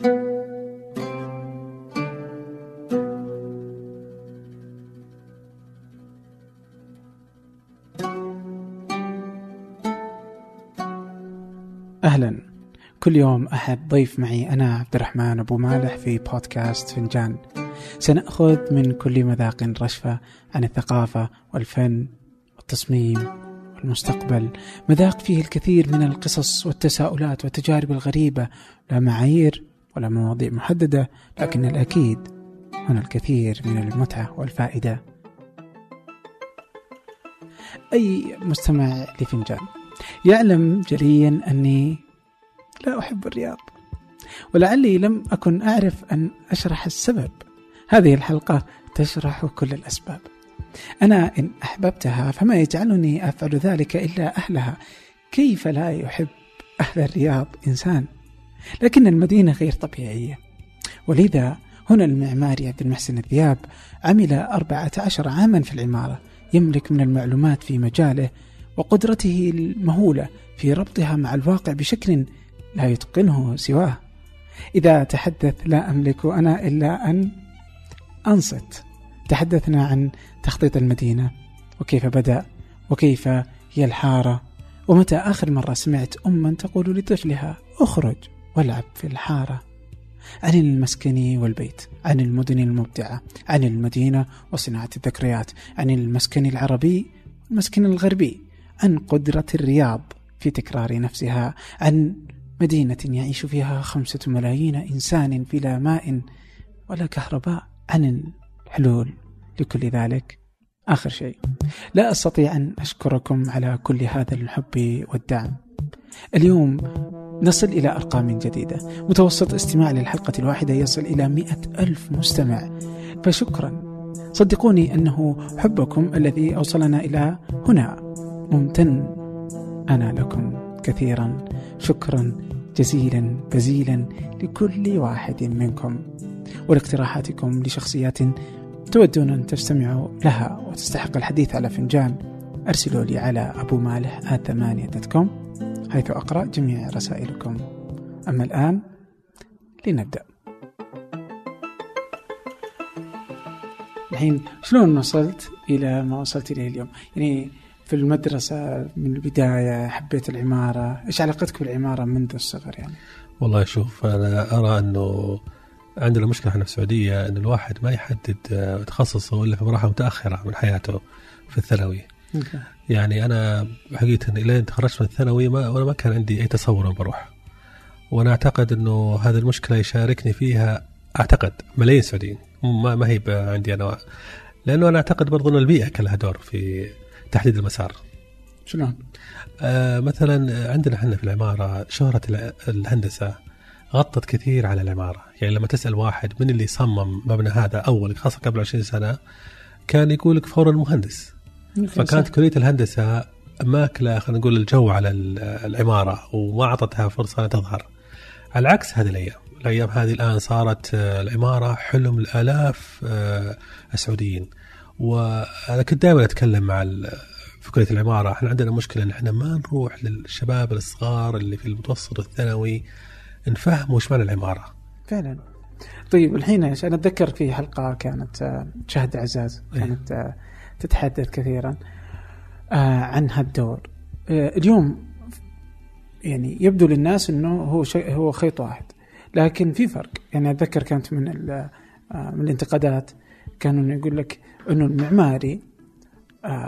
أهلا. كل يوم أحد ضيف معي أنا عبد الرحمن أبو مالح في بودكاست فنجان. سنأخذ من كل مذاق رشفة عن الثقافة والفن والتصميم والمستقبل. مذاق فيه الكثير من القصص والتساؤلات والتجارب الغريبة. لا معايير ولا مواضيع محددة لكن الأكيد هنا الكثير من المتعة والفائدة. أي مستمع لفنجان يعلم جليا أني لا أحب الرياض ولعلي لم أكن أعرف أن أشرح السبب. هذه الحلقة تشرح كل الأسباب. أنا إن أحببتها فما يجعلني أفعل ذلك إلا أهلها. كيف لا يحب أهل الرياض إنسان؟ لكن المدينة غير طبيعية. ولذا هنا المعماري عبد المحسن الذياب عمل أربعة عشر عاما في العمارة يملك من المعلومات في مجاله وقدرته المهولة في ربطها مع الواقع بشكل لا يتقنه سواه. إذا تحدث لا أملك أنا إلا أن أنصت. تحدثنا عن تخطيط المدينة وكيف بدأ وكيف هي الحارة ومتى آخر مرة سمعت أما تقول لطفلها أخرج والعب في الحارة. عن المسكن والبيت عن المدن المبدعة عن المدينة وصناعة الذكريات عن المسكن العربي والمسكن الغربي عن قدرة الرياض في تكرار نفسها عن مدينة يعيش فيها خمسة ملايين إنسان بلا ماء ولا كهرباء عن الحلول لكل ذلك. آخر شيء لا أستطيع أن أشكركم على كل هذا الحب والدعم. اليوم نصل إلى أرقام جديدة. متوسط استماع للحلقة الواحدة يصل إلى مئة ألف مستمع. فشكرا. صدقوني أنه حبكم الذي أوصلنا إلى هنا. ممتن. أنا لكم كثيرا. شكرا. جزيلا. بزيلا لكل واحد منكم. ولاقتراحاتكم لشخصيات تودون أن تستمعوا لها وتستحق الحديث على فنجان. أرسلوا لي على أبو مالح ثمانية دوت كوم. حيث أقرأ جميع رسائلكم. أما الآن لنبدأ. الحين شلون وصلت إلى ما وصلت إليه اليوم؟ يعني في المدرسة من البداية حبيت العمارة. إيش علاقتك بالعمارة منذ الصغر يعني؟ والله شوف أنا أرى أنه عندنا مشكلة إحنا في السعودية أن الواحد ما يحدد تخصصه إلا في مراحل متأخرة من حياته في الثانوي. يعني أنا حقيقة إلى تخرجت من الثانوي ما وأنا ما كان عندي أي تصور أن بروح. وأنا أعتقد أنه هذه المشكلة يشاركني فيها أعتقد ملايين السعوديين. ما ما هي عندي أنا. لأنه أنا أعتقد برضو أن البيئة كان لها دور في تحديد المسار. شلون؟ آه مثلا عندنا إحنا في العمارة شهرة الهندسة غطت كثير على العمارة، يعني لما تسأل واحد من اللي صمم مبنى هذا أول خاصة قبل 20 سنة كان يقول لك فورا المهندس. فكانت كلية الهندسة ماكلة خلينا نقول الجو على العمارة وما أعطتها فرصة أن تظهر. على عكس هذه الأيام، الأيام هذه الآن صارت العمارة حلم الالاف السعوديين. وأنا كنت دائما أتكلم مع في كلية العمارة إحنا عندنا مشكلة إن إحنا ما نروح للشباب الصغار اللي في المتوسط والثانوي نفهم وش معنى العمارة. فعلا. طيب الحين إيش؟ أنا أتذكر في حلقة كانت شهد عزاز كانت تتحدث كثيرا عن هالدور. اليوم يعني يبدو للناس إنه هو شيء هو خيط واحد لكن في فرق يعني أتذكر كانت من من الانتقادات كانوا يقول لك إنه المعماري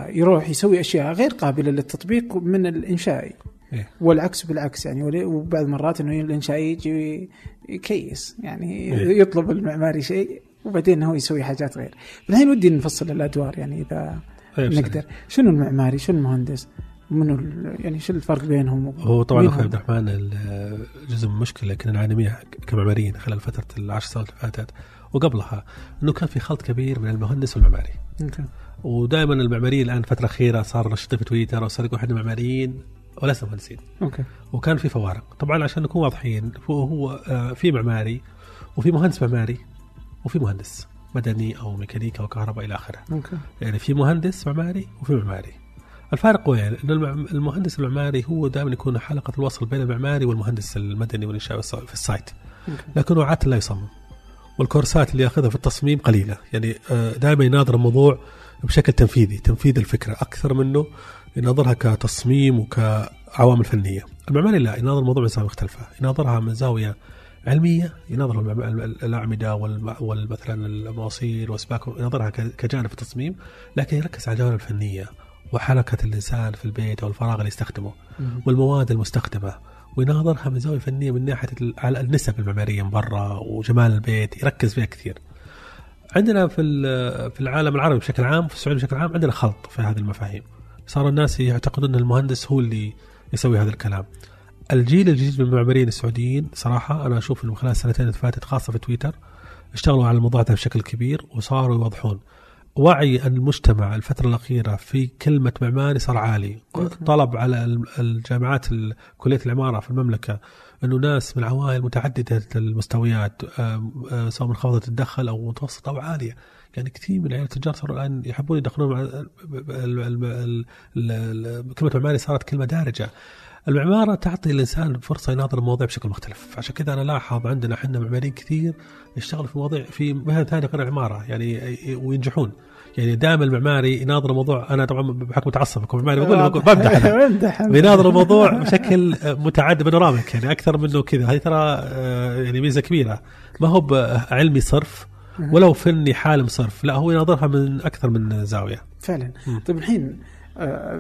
يروح يسوي أشياء غير قابلة للتطبيق من الإنشائي إيه؟ والعكس بالعكس يعني وبعض المرات إنه الإنشائي يجي يكيس يعني إيه؟ يطلب المعماري شيء وبعدين هو يسوي حاجات غير. الحين ودي نفصل الأدوار يعني إذا إيه نقدر. شنو المعماري؟ شنو المهندس؟ منو يعني شو الفرق بينهم؟ هو طبعا أخوي؟ عبد الرحمن جزء من المشكلة كنا نعاني منها كمعماريين خلال فترة العشر سنوات اللي فاتت وقبلها إنه كان في خلط كبير من المهندس والمعماري. Okay. ودائما المعماريين الآن فترة أخيرة صار نشيط في تويتر وصار يقول إحنا معماريين ولسنا مهندسين. Okay. وكان في فوارق. طبعا عشان نكون واضحين هو هو آه، في معماري وفي مهندس معماري. وفي مهندس مدني أو ميكانيكا أو كهرباء إلى آخره. Okay. يعني في مهندس معماري وفي معماري. الفارق وين؟ انه المع- المهندس المعماري هو دائما يكون حلقة الوصل بين المعماري والمهندس المدني والإنشاء في ال site. لكنه عاده لا يصمم. وال course ات اللي يأخذها في التصميم قليلة. يعني آه، دائما يناظر الموضوع بشكل تنفيذي تنفيذ الفكرة. أكثر منه يناظرها كتصميم وكعوامل فنية. المعماري لا يناظر الموضوع من زاويه مختلفة. يناظرها من زاويه علمية يناظر الأعمدة والمثلا المواسير والسباكة يناظرها كجانب في التصميم لكن يركز على الجوانب الفنية وحركة الإنسان في البيت أو الفراغ اللي يستخدمه والمواد المستخدمة ويناظرها من زاوية فنية من ناحية النسب المعمارية من برا وجمال البيت يركز فيها كثير. عندنا في في العالم العربي بشكل عام في السعودية بشكل عام عندنا خلط في هذه المفاهيم. صار الناس يعتقدون إن المهندس هو اللي يسوي هذا الكلام. الجيل الجديد من المعماريين السعوديين صراحة أنا أشوف إنه خلال السنتين اللي فاتت خاصة في تويتر اشتغلوا على الموضوع هذا بشكل كبير وصاروا يوضحون. وعي المجتمع الفترة الأخيرة في كلمة معماري صار عالي. طلب على الجامعات كلية العمارة في المملكة أنه ناس من عوائل متعددة المستويات سواء منخفضة الدخل أو متوسطة أو عالية. يعني كثير من عيال التجار صاروا الآن يحبون يدخلون كلمة معماري صارت كلمة دارجة. المعمارة تعطي الإنسان فرصة يناظر المواضيع بشكل مختلف. عشان كذا أنا لاحظ عندنا إحنا معماريين كثير يشتغلوا في مواضيع في مهن ثانية غير العمارة يعني وينجحون. يعني دائما المعماري يناظر الموضوع أنا طبعا بحكم متعصب بكون معماري بقول بمدح بيناظر الموضوع بشكل متعدد بانوراميك يعني أكثر منه كذا. هذه ترى آه، يعني ميزة كبيرة. ما هو علمي صرف ولو فني حالم صرف لا هو يناظرها من أكثر من زاوية. فعلا. طيب الحين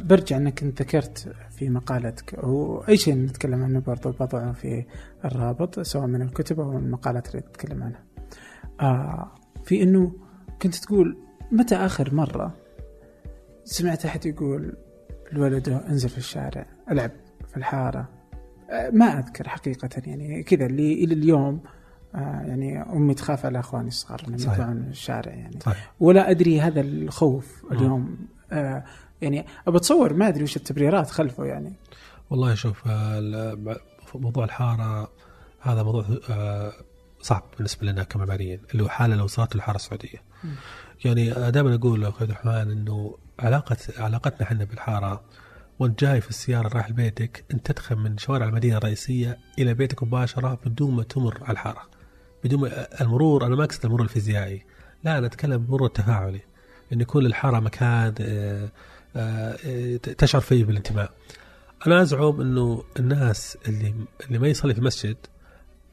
برجع انك انت ذكرت في مقالتك. واي شيء نتكلم عنه برضو بضعه في الرابط سواء من الكتب أو المقالات اللي تتكلم عنها. آه في إنه كنت تقول متى آخر مرة سمعت أحد يقول لولده انزل في الشارع العب في الحارة؟ آه ما أذكر حقيقة يعني كذا اللي إلى اليوم آه يعني أمي تخاف على إخواني الصغار إنهم يطلعون الشارع يعني. صحيح. ولا أدري هذا الخوف اليوم. آه يعني أبى أتصور ما أدري وش التبريرات خلفه يعني والله شوف موضوع الحارة هذا موضوع آه، صعب بالنسبة لنا كمعماريين اللي هو حالة لو صارت الحارة السعودية. يعني دائما أقول أخوي عبد الرحمن إنه علاقة علاقتنا إحنا بالحارة وأنت جاي في السيارة رايح لبيتك أنت تدخل من شوارع المدينة الرئيسية إلى بيتك مباشرة بدون ما تمر على الحارة. بدون المرور أنا ما أقصد المرور الفيزيائي لا أنا أتكلم بالمرور التفاعلي إن يكون الحارة مكان آه، آه، تشعر فيه بالانتماء أنا أزعم إنه الناس اللي اللي ما يصلي في المسجد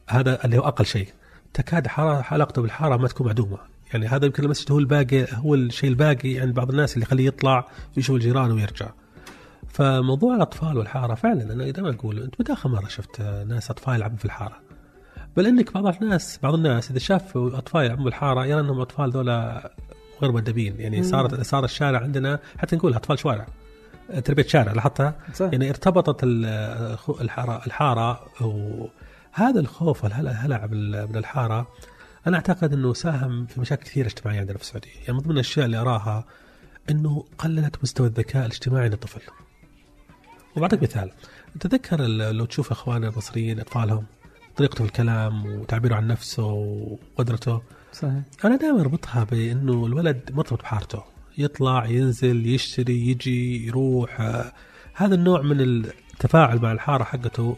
هذا اللي هو أقل شيء. تكاد علاقته بالحارة ما تكون معدومة. يعني هذا يمكن المسجد هو الباقي هو الشيء الباقي عند بعض الناس اللي يخليه يطلع يشوف الجيران ويرجع. فموضوع الأطفال والحارة فعلا أنا دائما أقول أنت متى آخر مرة شفت ناس أطفال يلعبون في الحارة؟ بل إنك بعض الناس بعض الناس إذا شافوا أطفال يلعبون في الحارة يرى إنهم أطفال ذولا غير مؤدبين يعني صارت صار الشارع عندنا حتى نقول أطفال شوارع. تربية شارع لاحظتها؟ يعني ارتبطت الحاره الحارة وهذا الخوف والهلع من الحارة أنا أعتقد إنه ساهم في مشاكل كثيرة اجتماعية عندنا في السعودية. يعني من ضمن الأشياء اللي أراها إنه قللت مستوى الذكاء الاجتماعي للطفل. وبعطيك مثال. تذكر لو تشوف اخواننا المصريين أطفالهم طريقته في الكلام وتعبيره عن نفسه وقدرته. صحيح. أنا دائما أربطها بإنه الولد مرتبط بحارته. يطلع ينزل يشتري يجي يروح. هذا النوع من التفاعل مع الحارة حقته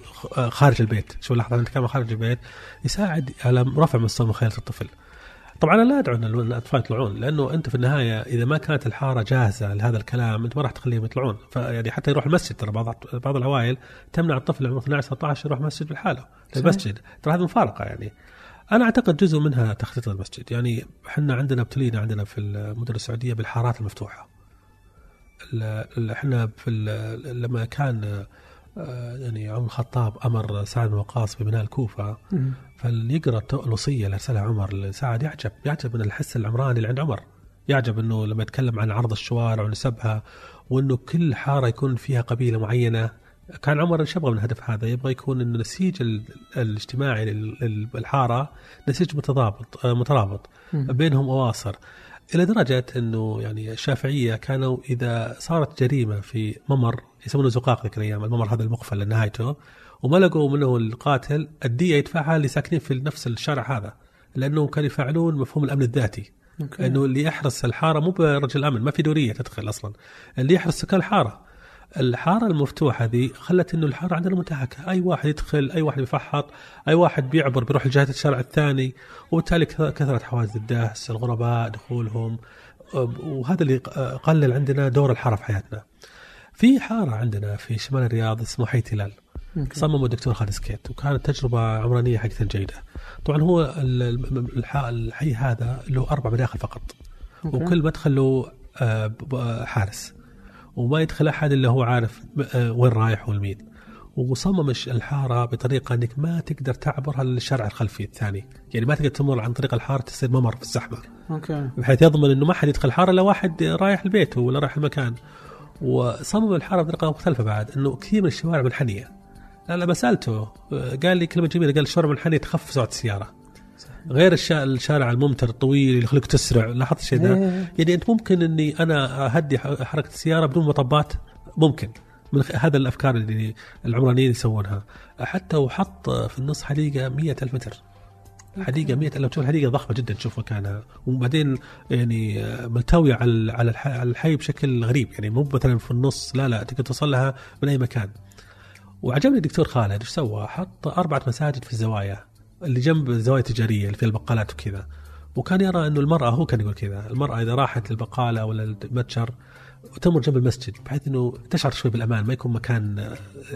خارج البيت. شو لحظه كمان خارج البيت. يساعد على رفع مستوى مخيلة الطفل. طبعا أنا لا أدعو إن الأطفال يطلعون لأنه أنت في النهاية إذا ما كانت الحارة جاهزة لهذا الكلام أنت ما راح تخليهم يطلعون. فيعني حتى يروح المسجد ترى بعض بعض العوائل تمنع الطفل عمره 12 13 يروح مسجد لحاله المسجد ترى هذه مفارقة يعني. أنا أعتقد جزء منها تخطيط المسجد يعني إحنا عندنا ابتلينا عندنا في المدن السعودية بالحارات المفتوحة. إحنا في لما كان يعني عمر الخطاب أمر سعد بن وقاص ببناء الكوفة. فاللي يقرا الوصية اللي ارسلها عمر لسعد يعجب يعجب من الحس العمراني اللي عند عمر. يعجب إنه لما يتكلم عن عرض الشوارع ونسبها وإنه كل حارة يكون فيها قبيلة معينة. كان عمر إيش يبغى من الهدف هذا؟ يبغى يكون إنه النسيج الاجتماعي للحاره نسيج متضابط آه، مترابط بينهم أواصر. إلى درجة إنه يعني الشافعية كانوا إذا صارت جريمة في ممر يسمونه زقاق ذيك الأيام الممر هذا المقفل لنهايته وما لقوا منه القاتل الدية يدفعها اللي ساكنين في نفس الشارع هذا لأنه كانوا يفعلون مفهوم الأمن الذاتي أوكي. إنه اللي يحرس الحارة مو برجل آمن ما في دورية تدخل أصلا اللي يحرس سكان الحارة الحارة المفتوحة ذي خلت إنه الحارة عندنا منتهكه أي واحد يدخل أي واحد يفحط أي واحد بيعبر بيروح لجهة الشارع الثاني وبالتالي كثرت حوادث الدهس الغرباء دخولهم. وهذا اللي قلل عندنا دور الحارة في حياتنا. في حارة عندنا في شمال الرياض اسمه حي تلال صممه الدكتور خالد سكيت وكانت تجربة عمرانية حقيقة جيدة. طبعا هو الحي هذا له أربع مداخل فقط. وكل مدخل له آه، حارس. وما يدخل أحد إلا هو عارف آه، وين رايح والمين وصمم الحارة بطريقة إنك ما تقدر تعبر الشارع الخلفي الثاني، يعني ما تقدر تمر عن طريق الحارة تصير ممر في الزحمة. أوكي. بحيث يضمن إنه ما حد يدخل الحاره إلا واحد رايح لبيته ولا رايح المكان. وصمم الحارة بطريقة مختلفة بعد إنه كثير من الشوارع منحنيه. لا لا بسالته قال لي كلمة جميلة قال الشوارع المنحنيه تخفف سرعة السيارة. غير الشارع الممتر الطويل اللي يخليك تسرع. لاحظت الشيء ذا؟ إيه. يعني أنت ممكن إني أنا أهدي حركة السيارة بدون مطبات؟ ممكن. من هذا الأفكار اللي العمرانيين يسوونها. حتى وحط في النص حديقة مية ألف متر. حديقة 100 لو تشوف الحديقة ضخمة جدا تشوف مكانها. وبعدين يعني ملتوية على على الحي بشكل غريب. يعني مو مثلا في النص لا لا تقدر توصل لها من أي مكان. وعجبني الدكتور خالد إيش سوى؟ حط أربعة مساجد في الزوايا. اللي جنب الزوايا التجارية اللي فيها البقالات وكذا. وكان يرى إنه المرأة هو كان يقول كذا المرأة إذا راحت للبقالة ولا المتجر وتمر جنب المسجد بحيث إنه تشعر شوي بالأمان ما يكون مكان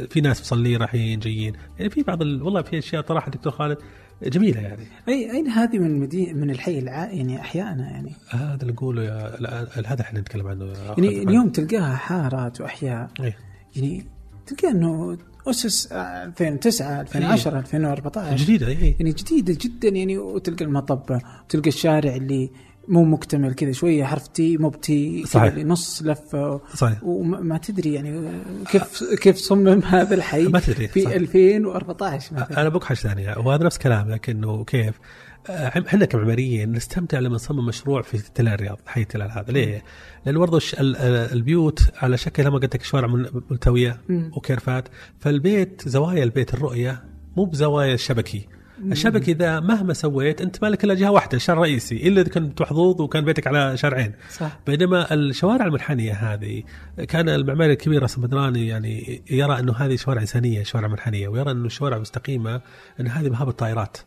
في ناس مصلين رايحين جايين. يعني في بعض ال... والله في أشياء صراحة دكتور خالد جميلة يعني. أي أين هذه من مدينه من الحي الع... يعني أحيانا يعني؟ هذا اللي نقوله يا هذا إحنا نتكلم عنه. يعني اليوم تلقاها حارات وأحياء. أي. يعني تلقى إنه اسس 2009 2010 2014 جديدة اي يعني جديدة جدا يعني وتلقى المطبه وتلقى الشارع اللي مو مكتمل كذا شوية حرف تي مو بتي صحيح. نص لفه صحيح. وما تدري يعني كيف كيف صمم هذا الحي ما تدري في صحيح. 2014 مثلا. أنا حاجة ثانية وهذا نفس كلامك انه كيف؟ إحنا كمعماريين نستمتع لما نصمم مشروع في تلال الرياض حي تلال هذا. ليه؟ لأن برضه البيوت على شكل ما قلت لك شوارع ملتوية وكيرفات. فالبيت زوايا البيت الرؤية مو بزوايا الشبكي. الشبكي ذا مهما سويت أنت مالك إلا جهة واحدة الشارع الرئيسي إلا إذا كنت محظوظ وكان بيتك على شارعين. صح. بينما الشوارع المنحنية هذه كان المعماري الكبير راسم بدراني يعني يرى أنه هذه شوارع إنسانية شوارع منحنية ويرى أنه الشوارع مستقيمة أن هذه مهاب الطائرات.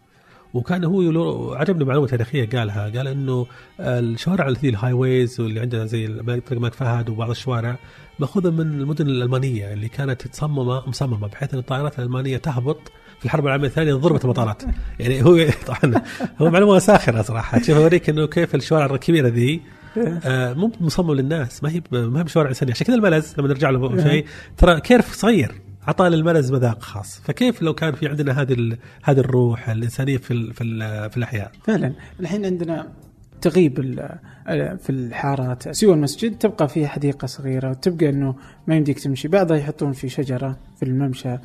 وكان هو عجبني معلومة تاريخية قالها. قال إنه الشوارع اللي ال highways واللي عندنا زي طريق الملك فهد وبعض الشوارع مأخوذة من المدن الألمانية اللي كانت تصممه مصممة بحيث إن الطائرات الألمانية تهبط في الحرب العالمية الثانية ضربت المطارات. يعني هو طبعا هو معلومة ساخرة صراحة. شوف أوريك إنه كيف الشوارع الكبيرة ذي آه مو مصمم للناس. ما هي ما هي شوارع إنسانية. عشان كذا الملز لما نرجع له شيء ترى curve صغير. عطى للملز مذاق خاص. فكيف لو كان في عندنا هذه هذه الروح الإنسانية في في, في الأحياء؟ فعلا. الحين عندنا تغيب في الحارات. سوى المسجد تبقى فيه حديقة صغيرة وتبقى إنه ما يمديك تمشي. بعضها يحطون في شجرة في الممشى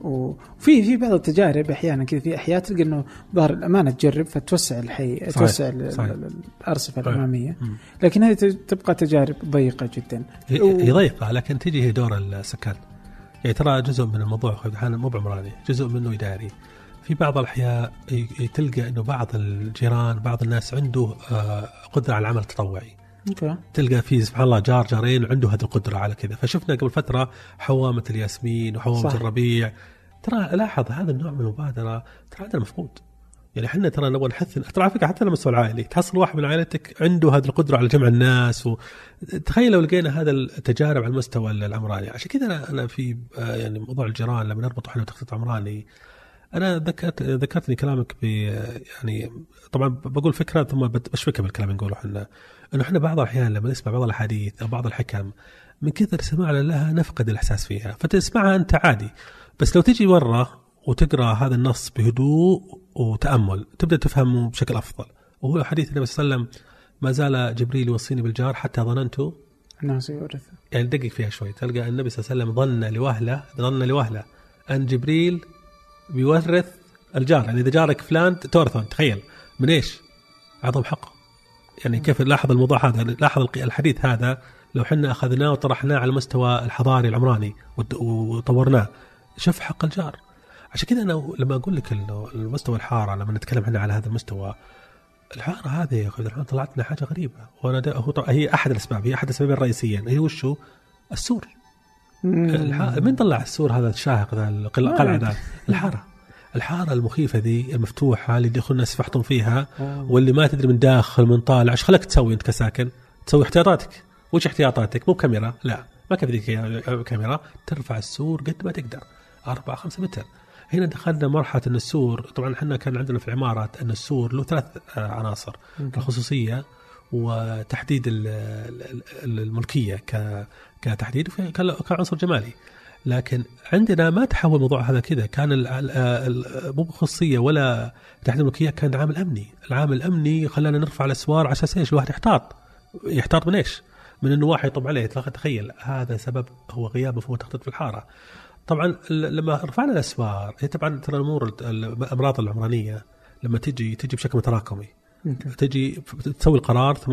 وفي في بعض التجارب أحيانا كذا. في أحياء تلقى إنه ظهر الأمانة تجرب فتوسع الحي صحيح. توسع صحيح. الأرصفة الأمامية. لكن هذه تبقى تجارب ضيقة جدا. هي ضيقة لكن تجي هي دور السكان. يعني ترى جزء من الموضوع أحيانا مو بعمراني جزء منه إداري. في بعض الأحياء تلقى إنه بعض الجيران بعض الناس عنده آه، قدرة على العمل التطوعي. أوكي. تلقى في سبحان الله جار جارين عنده هذه القدرة على كذا. فشفنا قبل فترة حوامة الياسمين وحوامة صح. الربيع. ترى لاحظ هذا النوع من المبادرة ترى عندنا مفقود يعني إحنا ترى نبغى نحث ترى على فكرة حتى على المستوى العائلي تحصل واحد من عائلتك عنده هذه القدرة على جمع الناس و... تخيل لو لقينا هذا التجارب على المستوى العمراني. عشان كذا أنا أنا في آه، يعني موضوع الجيران لما نربط إحنا بتخطيط عمراني أنا ذكرت ذكرتني كلامك ب يعني طبعا بقول فكرة ثم بشبكها بالكلام نقوله إحنا. إنه إحنا بعض الأحيان لما نسمع بعض الأحاديث أو بعض الحكم من كثر سماعنا لها نفقد الإحساس فيها. فتسمعها أنت عادي. بس لو تجي ورا وتقرأ هذا النص بهدوء وتأمل تبدأ تفهمه بشكل أفضل. وهو حديث النبي صلى الله عليه وسلم ما زال جبريل يوصيني بالجار حتى ظننت أنه سيورثه. يعني دقق فيها شوي تلقى النبي صلى الله عليه وسلم ظن لوهلة ظن لوهلة أن جبريل بيورث الجار. يعني إذا جارك فلان تورثه تخيل. من إيش؟ أعظم حق. يعني كيف لاحظ الموضوع هذا؟ لاحظ الحديث هذا لو حنا أخذناه وطرحناه على المستوى الحضاري العمراني وطورناه. شوف حق الجار. عشان كذا أنا لما أقول لك المستوى الحارة لما نتكلم إحنا على هذا المستوى الحارة هذه يا أخي الحين طلعت لنا حاجة غريبة. وأنا هو هي أحد الأسباب هي أحد الأسباب الرئيسية هي وشو؟ السور. الح... من طلع السور هذا الشاهق ذا القل- القلعه ذا؟ الحارة. الحارة المخيفة ذي المفتوحة اللي يدخل الناس يفحطون فيها واللي ما تدري من داخل من طالع إيش خلك تسوي أنت كساكن؟ تسوي احتياطاتك. وش احتياطاتك؟ مو بكاميرا لا. ما كان في كاميرا؟ ترفع السور قد ما تقدر. 4 5 متر. هنا دخلنا مرحلة إن السور طبعا إحنا كان عندنا في العماره إن السور له ثلاث آه، عناصر. الخصوصية وتحديد ال- ال- ال- الملكية كتحديد كعنصر جمالي. لكن عندنا ما تحول الموضوع هذا كذا. كان مو خصوصيه ولا تحديد الملكية كان عامل امني العامل الأمني خلانا نرفع الأسوار على أساس إيش؟ الواحد يحتاط. يحتاط من إيش؟ من إنه واحد يطب عليه. تخيل هذا سبب هو غياب مفهوم التخطيط في الحارة. طبعا لما رفعنا الاسوار هي طبعا ترى الأمور ال- الأمراض العمرانية لما تجي تجي بشكل متراكمي. تجي تسوي القرار ثم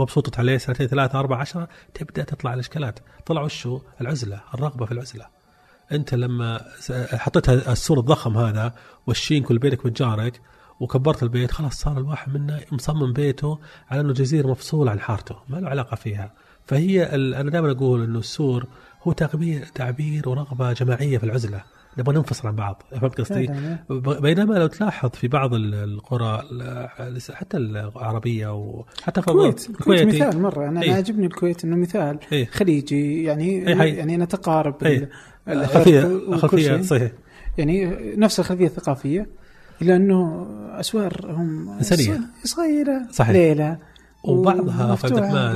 مبسوطة عليه سنتين ثلاثة أربعة عشرة تبدأ تطلع الإشكالات. طلع وشو؟ العزلة الرغبة في العزلة. أنت لما حطيت السور الضخم هذا والشين كل بينك وبين جارك وكبرت البيت خلاص صار الواحد منا مصمم بيته على أنه جزيره مفصوله عن حارته ما له علاقة فيها. فهي أنا دائما أقول إنه السور هو تعبير تعبير ورغبة جماعية في العزلة نبغى ننفصل عن بعض فهمت قصدي؟ بينما لو تلاحظ في بعض ال- القرى ال- حتى العربية وحتى في الكويت الكويت. مثال مرة أنا إيه. أنا عجبني الكويت إنه مثال إيه. خليجي يعني إيه، حقيقي. يعني نتقارب إيه. ال- العرق خلفيه وكل خلفية شيء. صحيح يعني نفس الخلفية الثقافية إلا أنه اسوارهم إنسانية. ص- صغيرة صحيح. قليلة وبعضها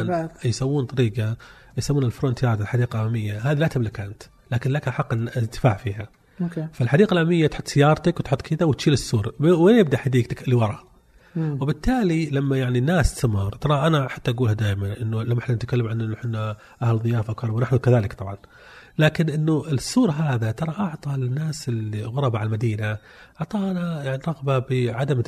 بعض. يسوون طريقة يسمون ال front yard الحديقة الأمامية. هذه لا تملكها أنت لكن لك حق الانتفاع فيها. Okay. فالحديقة الأمامية تحط سيارتك وتحط كذا وتشيل السور. وين يبدأ حديقتك؟ اللي ورا. مم. وبالتالي لما يعني الناس تمر ترى أنا حتى أقولها دائما إنه لما إحنا نتكلم عن إنه إحنا أهل ضيافة وكرم ونحن كذلك طبعا. لكن إنه السور هذا ترى أعطى للناس اللي غرباء على المدينة أعطانا يعني رغبة بعدم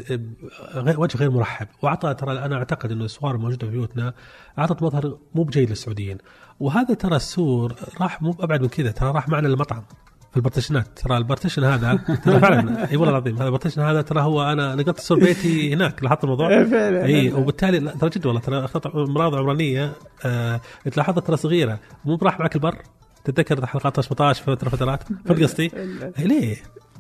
وجه غير مرحب. وأعطى ترى أنا أعتقد إنه الاسوار الموجودة في بيوتنا أعطت مظهر مو بجيد للسعوديين. وهذا ترى السور راح مو أبعد من كذا ترى راح معنا للمطعم في ال partition ات. ترى ال partition هذا ترى فعلا أي والله العظيم هذا ال partition هذا ترى هو أنا نقلت سور بيتي هناك لاحظت الموضوع؟ فعلا. إي وبالتالي ترى جد والله ترى أخذت امراض عمرانية آه تلاحظها ترى صغيرة مو براح معك البر؟ تتذكر حلقات 18 في فتره فترات؟ فهمت قصدي؟ إيه ليه؟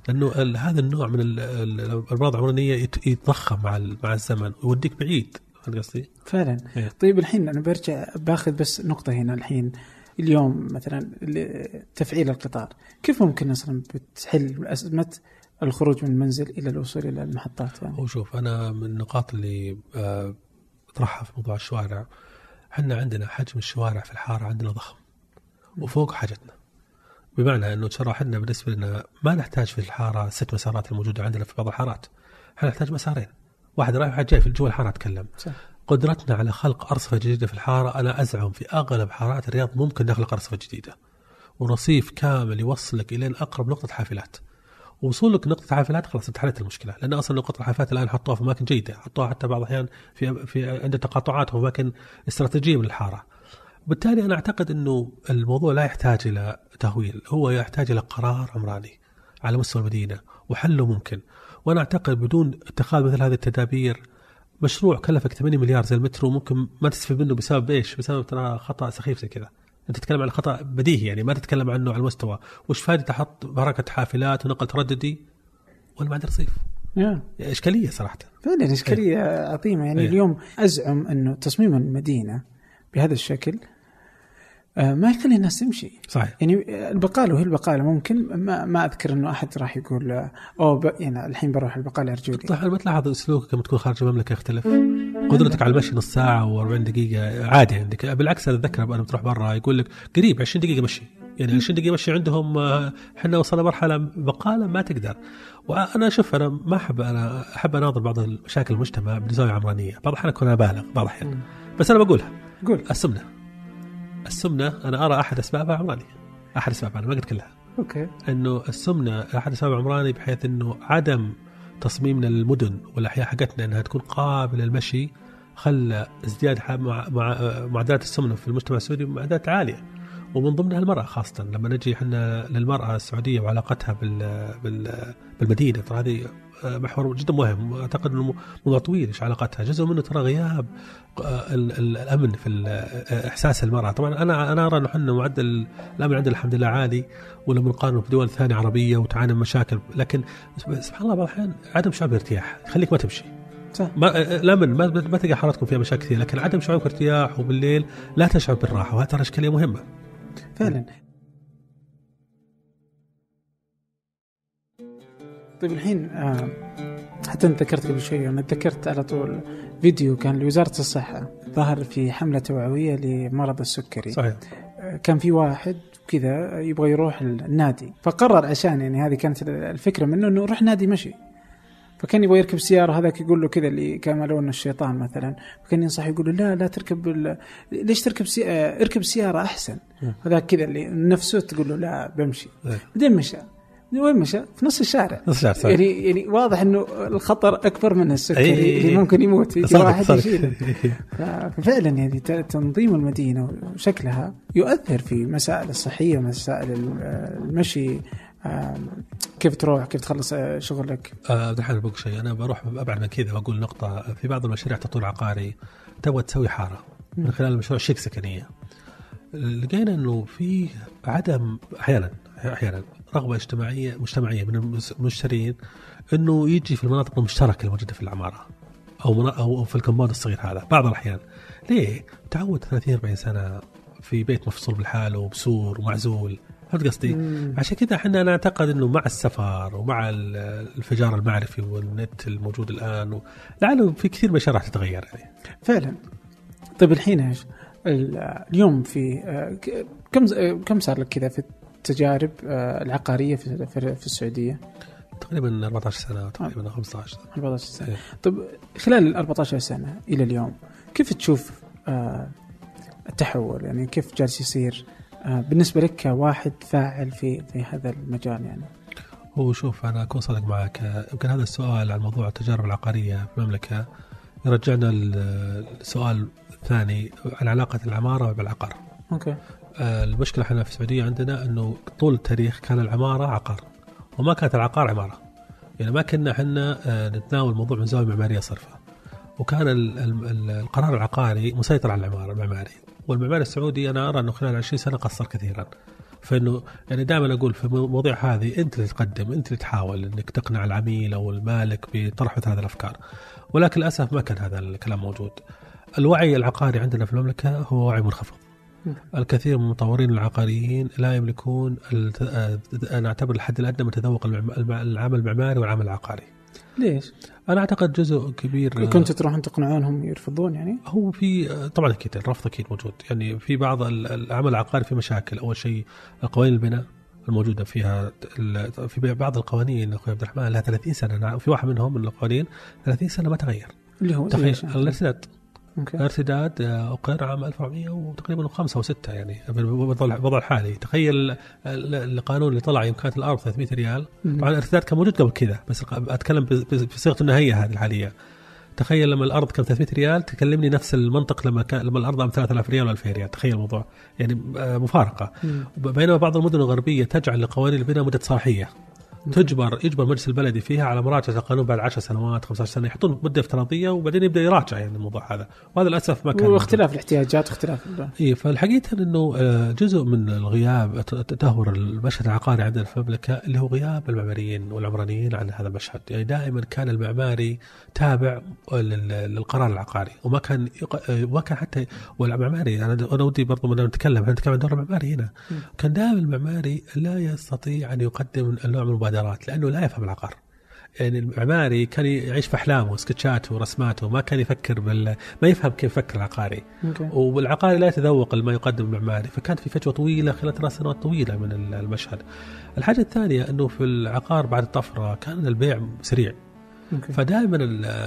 لأنه هذا النوع من ال- ال- الامراض العمرانيه يت- يتضخم مع مع الزمن ويوديك بعيد. فهمت قصدي؟ فعلا. إيه. طيب الحين أنا برجع باخذ بس نقطة هنا الحين. اليوم مثلا تفعيل القطار. كيف ممكن مثلا بتحل أزمة الخروج من المنزل إلى الوصول إلى المحطات يعني؟ هو شوف أنا من النقاط اللي آه، أطرحها في موضوع الشوارع. إحنا عندنا حجم الشوارع في الحارة عندنا ضخم. وفوق حاجتنا. بمعنى إنه ترى إحنا بالنسبة لنا ما نحتاج في الحارة ست مسارات الموجودة عندنا في بعض الحارات. إحنا نحتاج مسارين. واحد رايح وواحد جاي في جوا الحاره أتكلم. صح. قدرتنا على خلق أرصفة جديدة في الحارة أنا أزعم في أغلب حارات الرياض ممكن نخلق أرصفة جديدة. ورصيف كامل يوصلك إلين أقرب نقطة حافلات. وصولك نقطة حافلات خلاص انتهت المشكلة. لأن أصلا نقطة الحافلات الآن حطوها في أماكن جيدة حطوها حتى بعض الأحيان في في عند تقاطعات وأماكن استراتيجية من الحارة. وبالتالي أنا أعتقد أنه الموضوع لا يحتاج إلى تهويل هو يحتاج إلى قرار عمراني على مستوى المدينة وحله ممكن وأنا أعتقد بدون اتخاذ مثل هذه التدابير مشروع كلفك 8 مليار زي المترو ممكن ما تستفيد منه بسبب إيش؟ بسبب ترى خطأ سخيف زي كذا. أنت تتكلم عن خطأ بديهي يعني ما تتكلم عنه على المستوى، وش فائده أحط بركة حافلات ونقل ترددي وأنا ما عندي رصيف؟ يا. إشكالية صراحة. فعلا إشكالية عظيمة يعني إيه. اليوم أزعم إنه تصميم المدينة بهذا الشكل ما يخلي الناس تمشي. صحيح. يعني البقالة وهي البقالة ممكن ما, ما أذكر إنه أحد راح يقول آه، أوه ب... يعني الحين بروح البقالة أرجو لي. طيب ما تلاحظ سلوكك لما تكون خارج المملكة يختلف؟ قدرتك على المشي نص ساعة و40 دقيقة عادي عندك. بالعكس أنا أتذكر أنا بتروح برا يقول لك قريب 20 دقيقة مشي. يعني 20 دقيقة مشي عندهم آه، إحنا وصلنا مرحلة بقالة ما تقدر. وأنا شوف أنا ما أحب أنا أحب أناظر بعض المشاكل المجتمع بزاويه عمرانية. بعض الأحيان أكون ابالغ بعض الأحيان. بس أنا بقولها. قول. السمنة. السمنة أنا أرى أحد اسبابها عمراني أحد اسبابها أنا ما قلت كلها. أوكي. إنه السمنة أحد أسباب عمراني بحيث إنه عدم تصميمنا للمدن والأحياء حقتنا إنها تكون قابلة للمشي خلى ازدياد مع معدلات السمنة في المجتمع السعودي معدلات عالية. ومن ضمنها المرأة خاصة. لما نجي إحنا للمرأة السعودية وعلاقتها بال بال بالمدينة ترى هذه محور جدا مهم. أعتقد إنه موضوع طويل إيش علاقتها؟ جزء منه ترى غياب آه، الأمن في آه، إحساس المرأة. طبعا أنا أنا أرى إنه إحنا معدل الأمن عندنا الحمد لله عالي ولما نقارن في دول ثانية عربية وتعاني من مشاكل لكن سبحان الله بعض الأحيان عدم شعور بارتياح يخليك ما تمشي. صح. ما الأمن ما, ما تلقى حالتكم فيها مشاكل كثير لكن عدم شعورك ارتياح وبالليل لا تشعر بالراحة وهذا ترى إشكالية مهمة. فعلا. طيب الحين آه حتى انت ذكرت قبل شوي أنا تذكرت على طول فيديو كان لوزارة الصحة ظهر في حملة توعوية لمرض السكري. صحيح. آه كان في واحد كذا يبغى يروح النادي فقرر عشان يعني هذه كانت الفكرة منه إنه روح نادي مشي. فكان يبغى يركب سيارة هذاك يقول له كذا اللي كان الشيطان مثلا فكان ينصح يقول له لا لا تركب ليش تركب سي... آه، اركب سيارة أحسن؟ هذاك كذا اللي نفسه تقول له لا بمشي. بعدين مشى. وين مشى؟ في نص الشارع. نص الشارع صحيح. يعني يعني واضح إنه الخطر أكبر من السكري اللي ممكن يموت يجي واحد يشيله. ففعلا يعني تنظيم المدينة وشكلها يؤثر في مسائل الصحية مسائل المشي كيف تروح كيف تخلص شغلك. آه، عبد الحليم بقول شيء. أنا بروح أبعد من كذا واقول نقطة. في بعض المشاريع تطوير عقاري. تبغى تسوي حارة من خلال مشروع شيك سكنية. لقينا إنه في عدم أحيانا أحيانا رغبة اجتماعيه مجتمعية من المشترين إنه يجي في المناطق المشتركة الموجودة في العمارة أو أو في الكومباوند الصغير هذا بعض الأحيان ليه؟ تعود 30 40 سنة في بيت مفصول بالحاله وبسور ومعزول فهمت قصدي؟ عشان كذا إحنا أنا اعتقد إنه مع السفر ومع الانفجار المعرفي والنت الموجود الآن لعله في كثير من الأشياء راح تتغير يعني. فعلا. طيب الحين إيش؟ اليوم في آه، كم كم صار لك كذا في التجارب آه، العقارية في في السعودية؟ تقريبا 14 سنة تقريبا 15 سنة 14 سنة. إيه. طيب خلال ال 14 سنة إلى اليوم كيف تشوف آه، التحول يعني كيف جالس يصير آه، بالنسبة لك كواحد فاعل في في هذا المجال يعني هو شوف أنا أكون صادق معك يمكن هذا السؤال عن موضوع التجارب العقارية في المملكة يرجعنا السؤال الثاني عن علاقة العمارة بالعقار. أوكي. آه، المشكلة إحنا في السعودية عندنا إنه طول التاريخ كان العمارة عقار وما كانت العقار عمارة. يعني ما كنا إحنا آه، نتناول الموضوع من زاويه معمارية صرفة. وكان القرار العقاري مسيطر على العماره المعماري. والمعماري السعودي أنا أرى إنه خلال 20 سنة قصر كثيرا. فإنه يعني دائما أقول في المواضيع هذه أنت اللي تقدم أنت اللي تحاول إنك تقنع العميل أو المالك بطرح مثل هذه الأفكار. ولكن للأسف ما كان هذا الكلام موجود. الوعي العقاري عندنا في المملكة هو وعي منخفض. الكثير من المطورين العقاريين لا يملكون أنا أعتبر الحد الأدنى من تذوق العمل المعماري والعمل العقاري. ليش؟ أنا أعتقد جزء كبير كنتوا تروحون تقنعونهم يرفضون يعني؟ هو في طبعا أكيد الرفض أكيد موجود. يعني في بعض العمل العقاري في مشاكل. أول شيء قوانين البناء الموجودة فيها في بعض القوانين أخوي عبد الرحمن لها 30 سنة. وفي واحد منهم من القوانين 30 سنة ما تغير. اللي هو تخيل الارتداد الارتداد اقر عام 1400 وتقريبا خمسة أو ستة يعني في الوضع الحالي تخيل القانون اللي طلع يوم كانت الأرض 300 ريال. طبعا الارتداد كان موجود قبل كذا بس أتكلم بصيغته النهائية هذه الحالية. تخيل لما الأرض كانت 300 ريال تكلمني نفس المنطق لما كان لما الأرض عام 3000 ريال و2000 ريال. تخيل الموضوع. يعني آه، مفارقة. بينما بعض المدن الغربية تجعل لقوانين البناء مدة صلاحية. تجبر يجبر مجلس البلدي فيها على مراجعة القانون بعد 10 سنوات 15 سنة يحطون مدة افتراضية وبعدين يبدأ يراجع يعني الموضوع هذا. وهذا للأسف ما كان واختلاف الاحتياجات واختلاف اي فالحقيقة إنه آه، جزء من الغياب تدهور المشهد العقاري عندنا في المملكة اللي هو غياب المعماريين والعمرانيين عن هذا المشهد. يعني دائما كان المعماري تابع للقرار العقاري وما كان آه، ما كان حتى والمعماري أنا أنا ودي برضو لما نتكلم إحنا نتكلم عن دور المعماري هنا. كان دائما المعماري لا يستطيع أن يقدم النوع من المبادرات المبادرات لأنه لا يفهم العقار يعني المعماري كان يعيش في أحلامه سكتشاته ورسماته ما كان يفكر بال ما يفهم كيف يفكر العقاري okay. والعقاري لا يتذوق ما يقدم المعماري فكانت في فجوه طويلة خلال ثلاث سنوات طويلة من المشهد الحاجة الثانية إنه في العقار بعد الطفرة كان البيع سريع okay. فدائما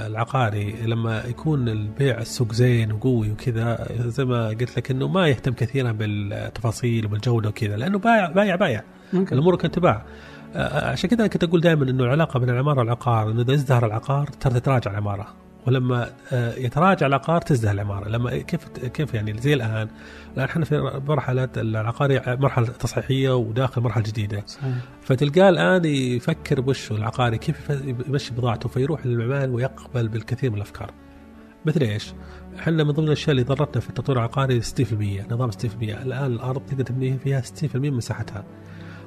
العقاري لما يكون البيع السوق زين وقوي وكذا زي ما قلت لك إنه ما يهتم كثيرا بالتفاصيل وبالجودة وكذا لأنه بايع بايع بايع okay. الأمور كانت تباع عشان كذا كنت أقول دائما إنه العلاقة بين العمارة والعقار إنه إذا ازدهر العقار ترى تتراجع العمارة. ولما آه، يتراجع العقار تزدهر العمارة. لما كيف كيف يعني زي الآن؟ الآن إحنا في مرحلة العقار مرحلة تصحيحية وداخل مرحلة جديدة. صحيح. فتلقاه الآن يفكر وش العقاري كيف يمشي بضاعته فيروح للعمال ويقبل بالكثير من الأفكار. مثل إيش؟ إحنا من ضمن الأشياء اللي ضرتنا في التطوير العقاري 60% نظام 60% الآن الأرض تقدر تبني فيها 60% من مساحتها.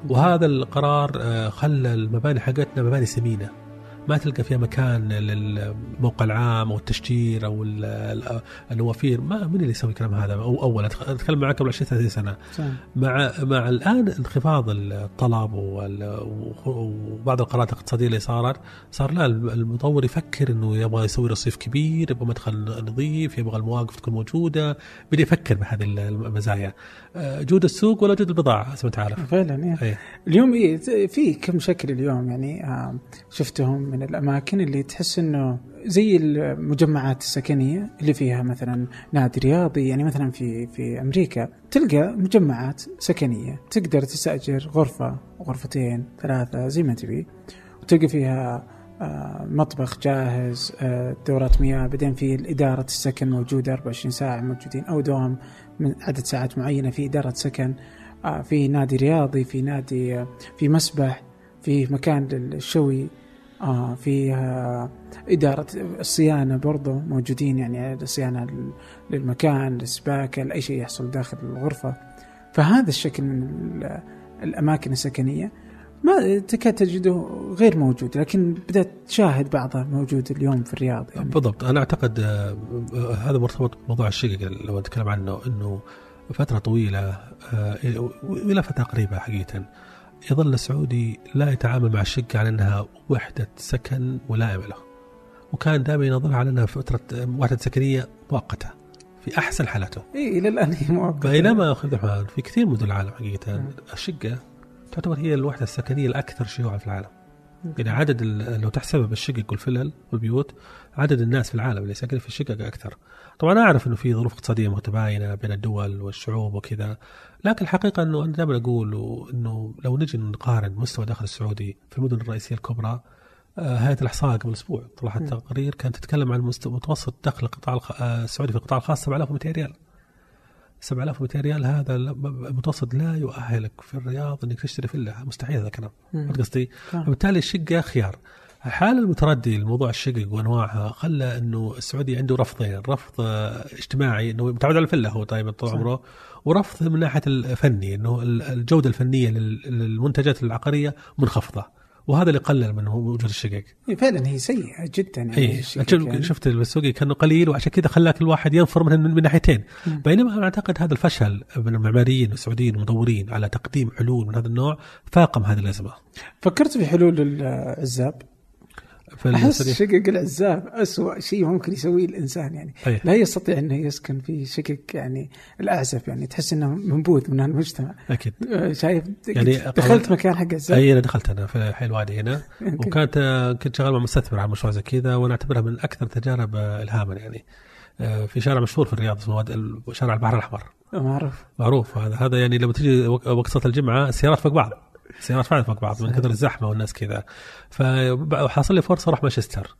وهذا القرار آه، خلى المباني حقتنا مباني ثمينة. ما تلقى فيها مكان للموقع العام أو التشجير أو النوافير ما من اللي يسوي الكلام هذا؟ أو أول أتكلم معك قبل 20 30 سنة. صحيح. مع مع الآن انخفاض الطلب وبعض القرارات الاقتصادية اللي صارت صار لا المطور يفكر إنه يبغى يسوي رصيف كبير يبغى مدخل نظيف يبغى المواقف تكون موجودة. بدا يفكر بهذه المزايا؟ آه، جود السوق ولا جود البضاعة؟ زي ما تعرف فعلا. أيه. اليوم إيه في كم شكل اليوم يعني شفتهم من الأماكن اللي تحس إنه زي المجمعات السكنية اللي فيها مثلا نادي رياضي يعني مثلا في في أمريكا تلقى مجمعات سكنية. تقدر تستأجر غرفة غرفتين ثلاثة زي ما تبي. وتلقى فيها آه، مطبخ جاهز آه، دورات مياه. بعدين في إدارة السكن موجودة 24 ساعة موجودين أو دوام من عدد ساعات معينة في إدارة سكن. آه، في نادي رياضي في نادي في مسبح في مكان للشوي. آه فيها إدارة الصيانة برضو موجودين يعني الصيانة للمكان للسباكة لأي شيء يحصل داخل الغرفة. فهذا الشكل من الأماكن السكنية. ما تكاد تجده غير موجود لكن بدأت تشاهد بعضها موجود اليوم في الرياض يعني. بالضبط. أنا أعتقد آه، هذا مرتبط بموضوع الشقق لو نتكلم عنه أنه فترة طويلة آه، إلى فترة قريبة حقيقة. يظل السعودي لا يتعامل مع الشقة على أنها وحدة سكن ملائمة له وكان دائما ينظر على أنها فترة وحدة سكنية مؤقتة في أحسن حالاته. إيه إلى الآن هي مؤقتة. بينما أخي عبد الرحمن في كثير من دول العالم حقيقة الشقة تعتبر هي الوحدة السكنية الأكثر شيوعا في العالم. يعني عدد لو تحسب بالشقق والفلل والبيوت عدد الناس في العالم اللي ساكنين في الشقق أكثر. طبعا أعرف إنه في ظروف اقتصادية متباينة بين الدول والشعوب وكذا، لكن الحقيقة إنه أنا دائما أقول إنه لو نجي نقارن مستوى داخل السعودي في المدن الرئيسية الكبرى آه، هيئة الإحصاء قبل أسبوع طلعت تقرير كانت تتكلم عن متوسط دخل القطاع آه، السعودي في القطاع الخاص 7200 ريال. 7200 ريال هذا المتوسط لا يؤهلك في الرياض إنك تشتري فيلا مستحيل هذا الكلام قصدي؟ وبالتالي الشقة خيار. حال المتردي لموضوع الشقق وأنواعها خلى إنه السعودي عنده رفضين، رفض اجتماعي إنه متعود على الفله هو طيب طول عمره ورفض من ناحية الفني إنه الجودة الفنية للمنتجات العقارية منخفضة. وهذا اللي قلل من وجود الشقق. فعلا هي سيئة جدا يعني, إيه يعني. شفت السوقي كأنه قليل وعشان كذا خلاك الواحد ينفر من, من ناحيتين بينما أنا أعتقد هذا الفشل من المعماريين والسعوديين المدورين على تقديم حلول من هذا النوع فاقم هذه الأزمة. فكرت في حلول أحس شقق العزاب اسوء شيء ممكن يسويه الإنسان يعني. أيه. لا يستطيع إنه يسكن في شقق يعني الأعزب يعني. تحس إنه منبوذ من المجتمع. أكيد. آه، شايف يعني دخلت مكان حق العزاب. أي أنا دخلت أنا في حي الوادي هنا. وكانت كنت شغال مع مستثمر على مشروع زي كذا وأنا أعتبرها من أكثر تجارب الهاما يعني. آه، في شارع مشهور في الرياض اسمه شارع البحر الأحمر. معروف. معروف. هذا هذا يعني لما تجي وقت صلاة الجمعة السيارات فوق بعض. السيارات فعلا فوق بعض من كثر الزحمة والناس كذا. فحصل لي فرصة أروح مانشستر.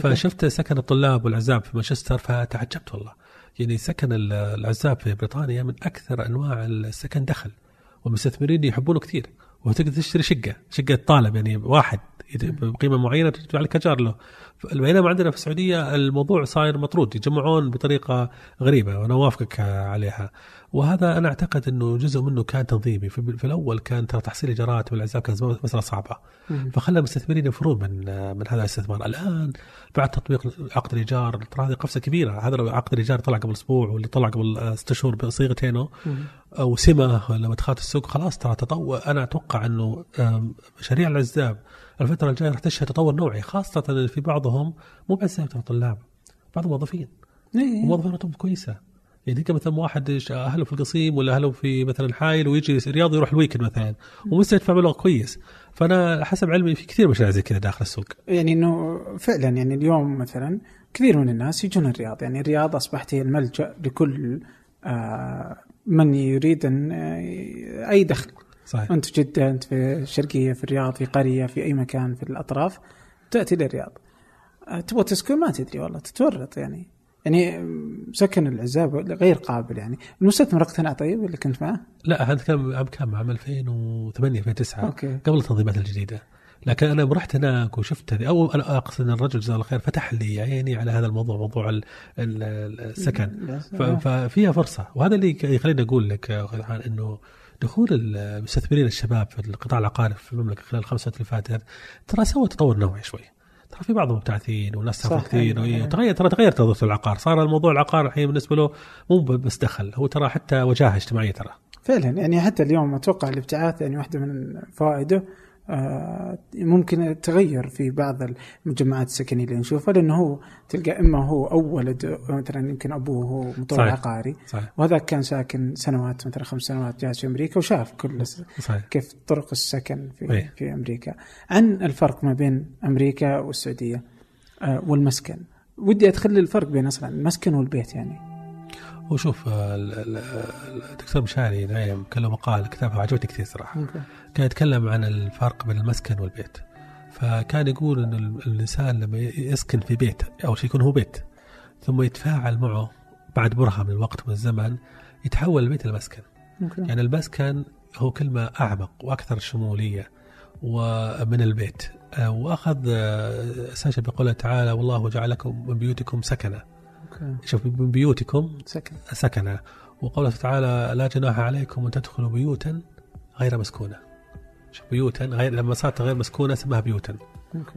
فشفت سكن الطلاب والعزاب في مانشستر فتعجبت والله. يعني سكن العزاب في بريطانيا من أكثر أنواع السكن دخل والمستثمرين يحبونه كثير. وتقدر تشتري شقة شقة طالب يعني واحد بقيمة معينة تدفع لك أجار له. بينما عندنا في السعودية الموضوع صاير مطرود يجمعون بطريقة غريبة وأنا أوافقك عليها. وهذا أنا أعتقد إنه جزء منه كان تنظيمي. في, في الأول كان ترى تحصيل ايجارات والعزاب كانت مسألة صعبة. فخلى المستثمرين يفرون من من هذا الاستثمار. الآن بعد تطبيق عقد الإيجار ترى هذه قفزة كبيرة. هذا عقد الإيجار طلع قبل أسبوع واللي طلع قبل ست شهور بصيغتينه أو سمة لما دخلت السوق خلاص ترى تطور أنا أتوقع إنه مشاريع العزاب الفترة الجاية راح تشهد تطور نوعي خاصة في بعضهم مو بس طلاب بعضهم موظفين. إيه. وموظفين كويسة. يعني مثلا واحد أهله في القصيم ولا أهله في مثلا حايل ويجي الرياض يروح الويكند مثلا ومستدفع مبلغ كويس. فأنا حسب علمي في كثير مشاريع زي كذا داخل السوق. يعني إنه فعلا يعني اليوم مثلا كثير من الناس يجون الرياض. يعني الرياض أصبحت هي الملجأ لكل آه من يريد أن آه، أي دخل. صحيح. أنت في جدة أنت في الشرقيه في الرياض في قرية في أي مكان في الأطراف تأتي للرياض. آه، تبغى تسكن ما تدري والله تتورط يعني. يعني سكن العزاب غير قابل يعني. المستثمر اقتنع طيب اللي كنت معه؟ لا هذا كان عام كم عام 2008 2009 أوكي. قبل التنظيمات الجديدة. لكن أنا رحت هناك وشفت هذه. أو أنا أقصد أن الرجل جزاه الله خير فتح لي عيني على هذا الموضوع موضوع ال- ال- السكن. ففيها فرصة. وهذا اللي يخليني أقول لك إنه دخول المستثمرين الشباب في القطاع العقاري في المملكة خلال الخمس سنوات اللي فاتت ترى سوى تطور نوعي شوي. ترى في بعضهم مبتعثين وناس سافروا كثير أيوة. تغير ترى تغير نظرته العقار. صار الموضوع العقار الحين بالنسبة له مو بس دخل هو ترى حتى وجاهة اجتماعية ترى. فعلا يعني حتى اليوم أتوقع الابتعاث يعني واحدة من فوائده. ممكن تغير في بعض المجمعات السكنية اللي نشوفها لأنه هو تلقى إما هو أو ولد مثلا يمكن أبوه هو مطور صحيح. عقاري صحيح وهذاك كان ساكن سنوات مثلا خمس سنوات جالس في أمريكا وشاف كل صحيح كيف طرق السكن في إيه. في أمريكا عن الفرق ما بين أمريكا والسعودية آه، والمسكن ودي ادخل الفرق بين أصلا المسكن والبيت يعني وشوف آه، ال- ال- ال- الدكتور مشاري نايم كان له مقال كتابه عجبتني كثير صراحة. كان يتكلم عن الفرق بين المسكن والبيت. فكان يقول إن ال- الإنسان لما يسكن في بيت أول شيء يكون هو بيت ثم يتفاعل معه بعد برهه من الوقت من الزمن يتحول البيت إلى مسكن. أوكي. يعني المسكن هو كلمة أعمق وأكثر شمولية ومن البيت. آه، وأخذ آه، ساشا بقوله تعالى والله جعل لكم من بيوتكم سكنا شوف من بيوتكم سكن. سكنا وقوله تعالى لا جناح عليكم أن تدخلوا بيوتا غير مسكونة. بيوتا غير لما صارت غير مسكونة سماها بيوتا.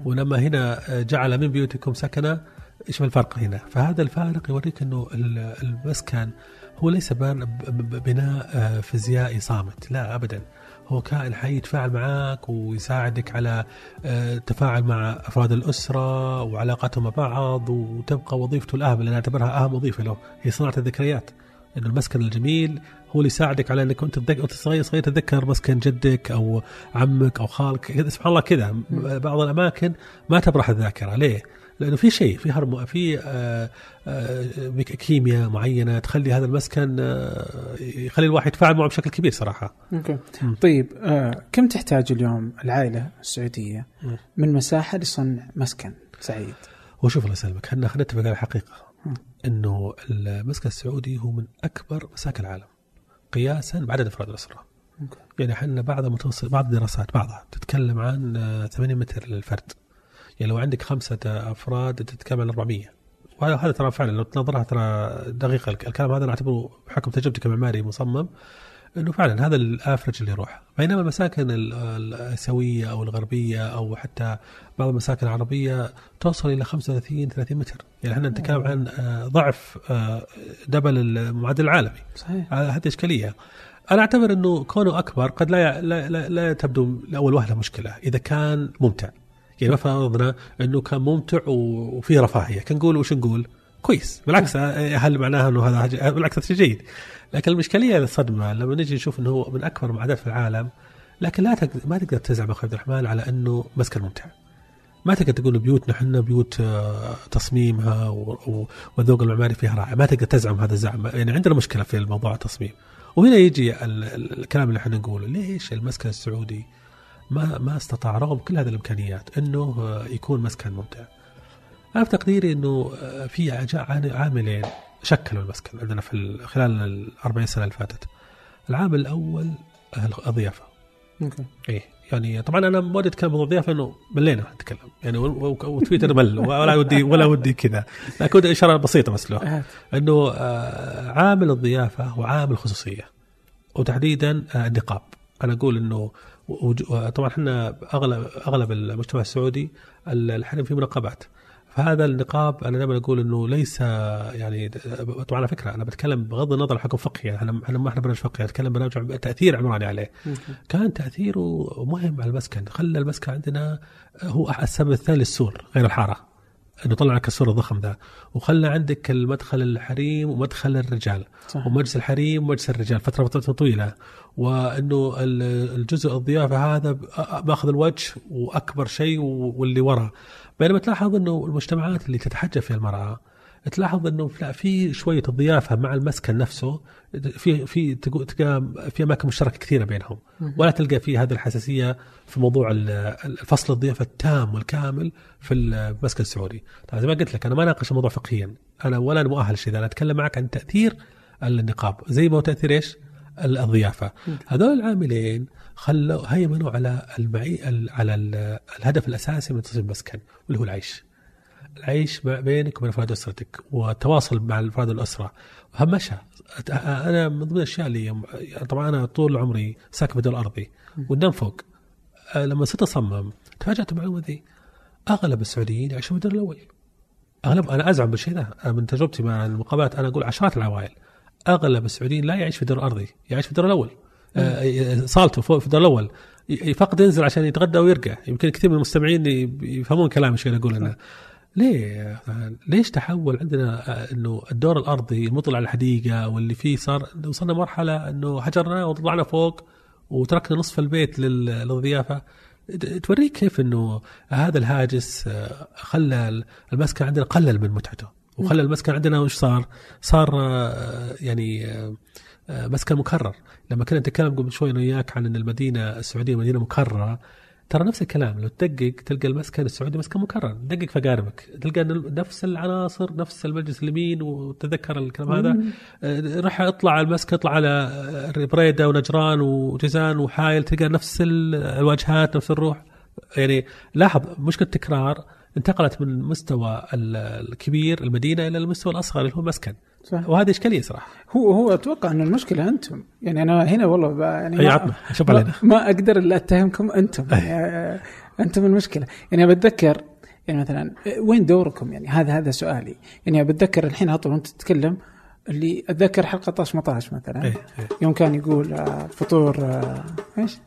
ولما هنا جعل من بيوتكم سكنا إيش الفرق هنا؟ فهذا الفارق يوريك إنه ال- المسكن هو ليس بناء آه، فيزيائي صامت، لا ابدا. هو كائن حي يتفاعل معك ويساعدك على آه، التفاعل مع أفراد الأسرة وعلاقاتهم مع بعض وتبقى وظيفته الاهم اللي أنا أعتبرها اهم وظيفة له. هي صناعة الذكريات. إنه المسكن الجميل هو اللي يساعدك على إنك أنت وأنت صغير صغير تتذكر مسكن جدك أو عمك أو خالك سبحان الله كذا بعض الأماكن ما تبرح الذاكرة ليه؟ لأنه في شيء في هرمو في آه، آه، كيمياء معينة تخلي هذا المسكن آه، يخلي الواحد يتفاعل معه بشكل كبير صراحة. أوكي مم. طيب آه كم تحتاج اليوم العائلة السعودية. من مساحة لصنع مسكن سعيد؟ وشوف الله يسلمك إحنا خلينا نتفق على الحقيقة. إنه المسكن السعودي هو من أكبر مساكن العالم قياسا بعدد افراد الأسرة. Okay. يعني إحنا بعض المتوسط بعض الدراسات بعضها تتكلم عن آه، 80 متر للفرد. يعني لو عندك خمسة أفراد تتكلم عن 400 وهذا هذا ترى فعلا لو تنظرها ترى دقيقة الك- الكلام هذا أنا أعتبره بحكم تجربتي كمعماري مصمم. إنه فعلا هذا ال average اللي يروح. بينما المساكن ال- الاسيويه أو الغربية أو حتى بعض المساكن العربية توصل إلى 35 30 متر. يعني إحنا نتكلم عن آه، ضعف آه، دبل المعدل العالمي. صحيح. آه، هذه إشكالية. أنا أعتبر إنه كونه أكبر قد لا لا, لا, لا تبدو لأول وهله مشكلة. إذا كان ممتع. يعني ما فرضنا إنه كان ممتع و- وفيه رفاهية. كان نقول وش نقول؟ كويس. بالعكس آه، هل معناها إنه هذا بالعكس هذا شيء جيد. لكن المشكليه الصدمة. لما نجي نشوف إنه هو من أكبر المعدات في العالم لكن لا تقدر ما تقدر تزعم أخوي عبد الرحمن على إنه مسكن ممتع. ما تقدر تقول بيوتنا إحنا بيوت آه، تصميمها والذوق المعماري فيها رائع. ما تقدر تزعم هذا الزعم. يعني عندنا مشكلة في الموضوع التصميم. وهنا يجي ال- ال- الكلام اللي إحنا نقوله. ليش المسكن السعودي ما ما استطاع رغم كل هذه الإمكانيات إنه آه، يكون مسكن ممتع؟ أنا في تقديري إنه آه، في عاملين شكلوا المسكن عندنا في ال- خلال ال 40 سنة اللي فاتت. العامل الأول آه، الضيافة. أوكي. إيه يعني طبعا أنا ما ودي أتكلم عن الضيافه لأنه ملينا نتكلم يعني وتويتر مل ولا ودي ولا ودي كذا. لكن ودي إشارة بسيطة بس له. هات. إنه آه، عامل الضيافة هو عامل الخصوصيه وتحديدا آه، النقاب. أنا أقول إنه طبعا إحنا اغلب أغلب المجتمع السعودي ال- الحريم فيه منقبات فهذا النقاب أنا دائما أقول إنه ليس يعني طبعا على فكرة أنا بتكلم بغض النظر عن حكم فقهي يعني إحنا إحنا ما إحنا برنامج فقهي أتكلم برنامج تأثير عمراني عليه. كان تأثيره مهم على المسكن خلى المسكن عندنا هو السبب الثاني للسور غير الحارة إنه طلع لك السور الضخم ذا وخلى عندك المدخل الحريم ومدخل الرجال صح ومجلس الحريم ومجلس الرجال فترة فترة طويلة وإنه ال- الجزء الضيافة هذا ب- ماخذ الوجه وأكبر شيء واللي ورا. بينما تلاحظ إنه المجتمعات اللي تتحجب فيها المرأة تلاحظ إنه لا في شوية الضيافه مع المسكن نفسه في في تلقى في أماكن مشتركة كثيرة بينهم. ولا تلقى في هذه الحساسية في موضوع ال- الفصل الضيافة التام والكامل في المسكن السعودي. طبعا زي ما قلت لك أنا ما أناقش الموضوع فقهيا. أنا ولا أنا مؤهل شيء أنا أتكلم معك عن تأثير النقاب. زي ما هو تأثير إيش؟ الضيافة. هذول العاملين خلوا هيمنوا على المعي على ال- الهدف الأساسي من تصميم المسكن واللي هو العيش. العيش ما بينك وبين افراد أسرتك والتواصل مع افراد الأسرة. همشى أنا من ضمن الأشياء اللي طبعا أنا طول عمري ساكن في الدور الارضي فوق. أه، لما صرت أصمم تفاجأت بالمعلومه ذي أغلب السعوديين يعيشون في الدور الأول. أغلب أنا أزعم بالشيء ذا من تجربتي مع المقابلات أنا أقول عشرات العوائل. أغلب السعوديين لا يعيش في الدور الأرضي يعيش في الدور الأول. صالته فوق في الدور الأول. فقط ينزل عشان يتغدى ويرجع يمكن كثير من المستمعين يفهمون كلامي إيش قاعد أقول أنا ليه ليش تحول عندنا آه، إنه الدور الأرضي المطل على الحديقة واللي فيه صار وصلنا مرحلة إنه حجرنا وطلعنا فوق وتركنا نصف البيت لل- للضيافة. توريك كيف إنه هذا الهاجس آه، خلى المسكن عندنا قلل من متعته. وخلى المسكن عندنا وش صار؟ صار آه، يعني آه، آه، مسكن مكرر. لما كنا نتكلم قبل شوي أنا وياك عن إن المدينة السعودية مدينة مكررة ترى نفس الكلام. لو تدقق تلقى المسكن السعودي مسكن مكرر. دقق في أقاربك. تلقى نفس العناصر نفس المجلس اليمين وتذكر الكلام هذا. آه، راح اطلع على المسكن اطلع على بريده ونجران وجيزان وحايل. تلقى نفس ال- الواجهات نفس الروح. يعني لاحظ مشكلة التكرار انتقلت من المستوى ال- الكبير المدينة إلى المستوى الأصغر اللي هو المسكن صح. وهذه إشكالية صراحة. هو هو أتوقع أن المشكلة أنتم. يعني أنا هنا والله يعني أي ما- عطنا شوف علينا. ما أقدر إلا أتهمكم أنتم. يعني أنتم المشكلة. يعني بتذكر يعني مثلا وين دوركم؟ يعني هذا هذا سؤالي. يعني بتذكر الحين هطل وأنت تتكلم اللي أتذكر حلقة طاش مطاش مثلا. إيه، إيه. يوم كان يقول آه، فطور آه، إيش؟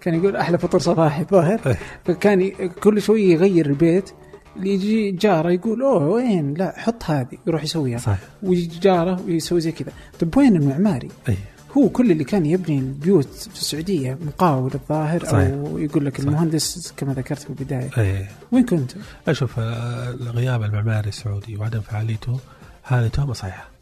كان يقول أحلى فطور صباحي الظاهر إيه. فكان كل شوي يغير البيت. اللي يجي جاره يقول أوه وين لا حط هذه يروح يسويها صحيح ويجي جاره ويسوي زي كذا طيب وين المعماري؟ أي هو كل اللي كان يبني البيوت في السعودية مقاول الظاهر صحيح. أو يقول لك صحيح. المهندس كما ذكرت في البداية أي وين كنتم؟ أشوف آه، الغياب المعماري السعودي وعدم فعاليته هذه تهمة صحيحة.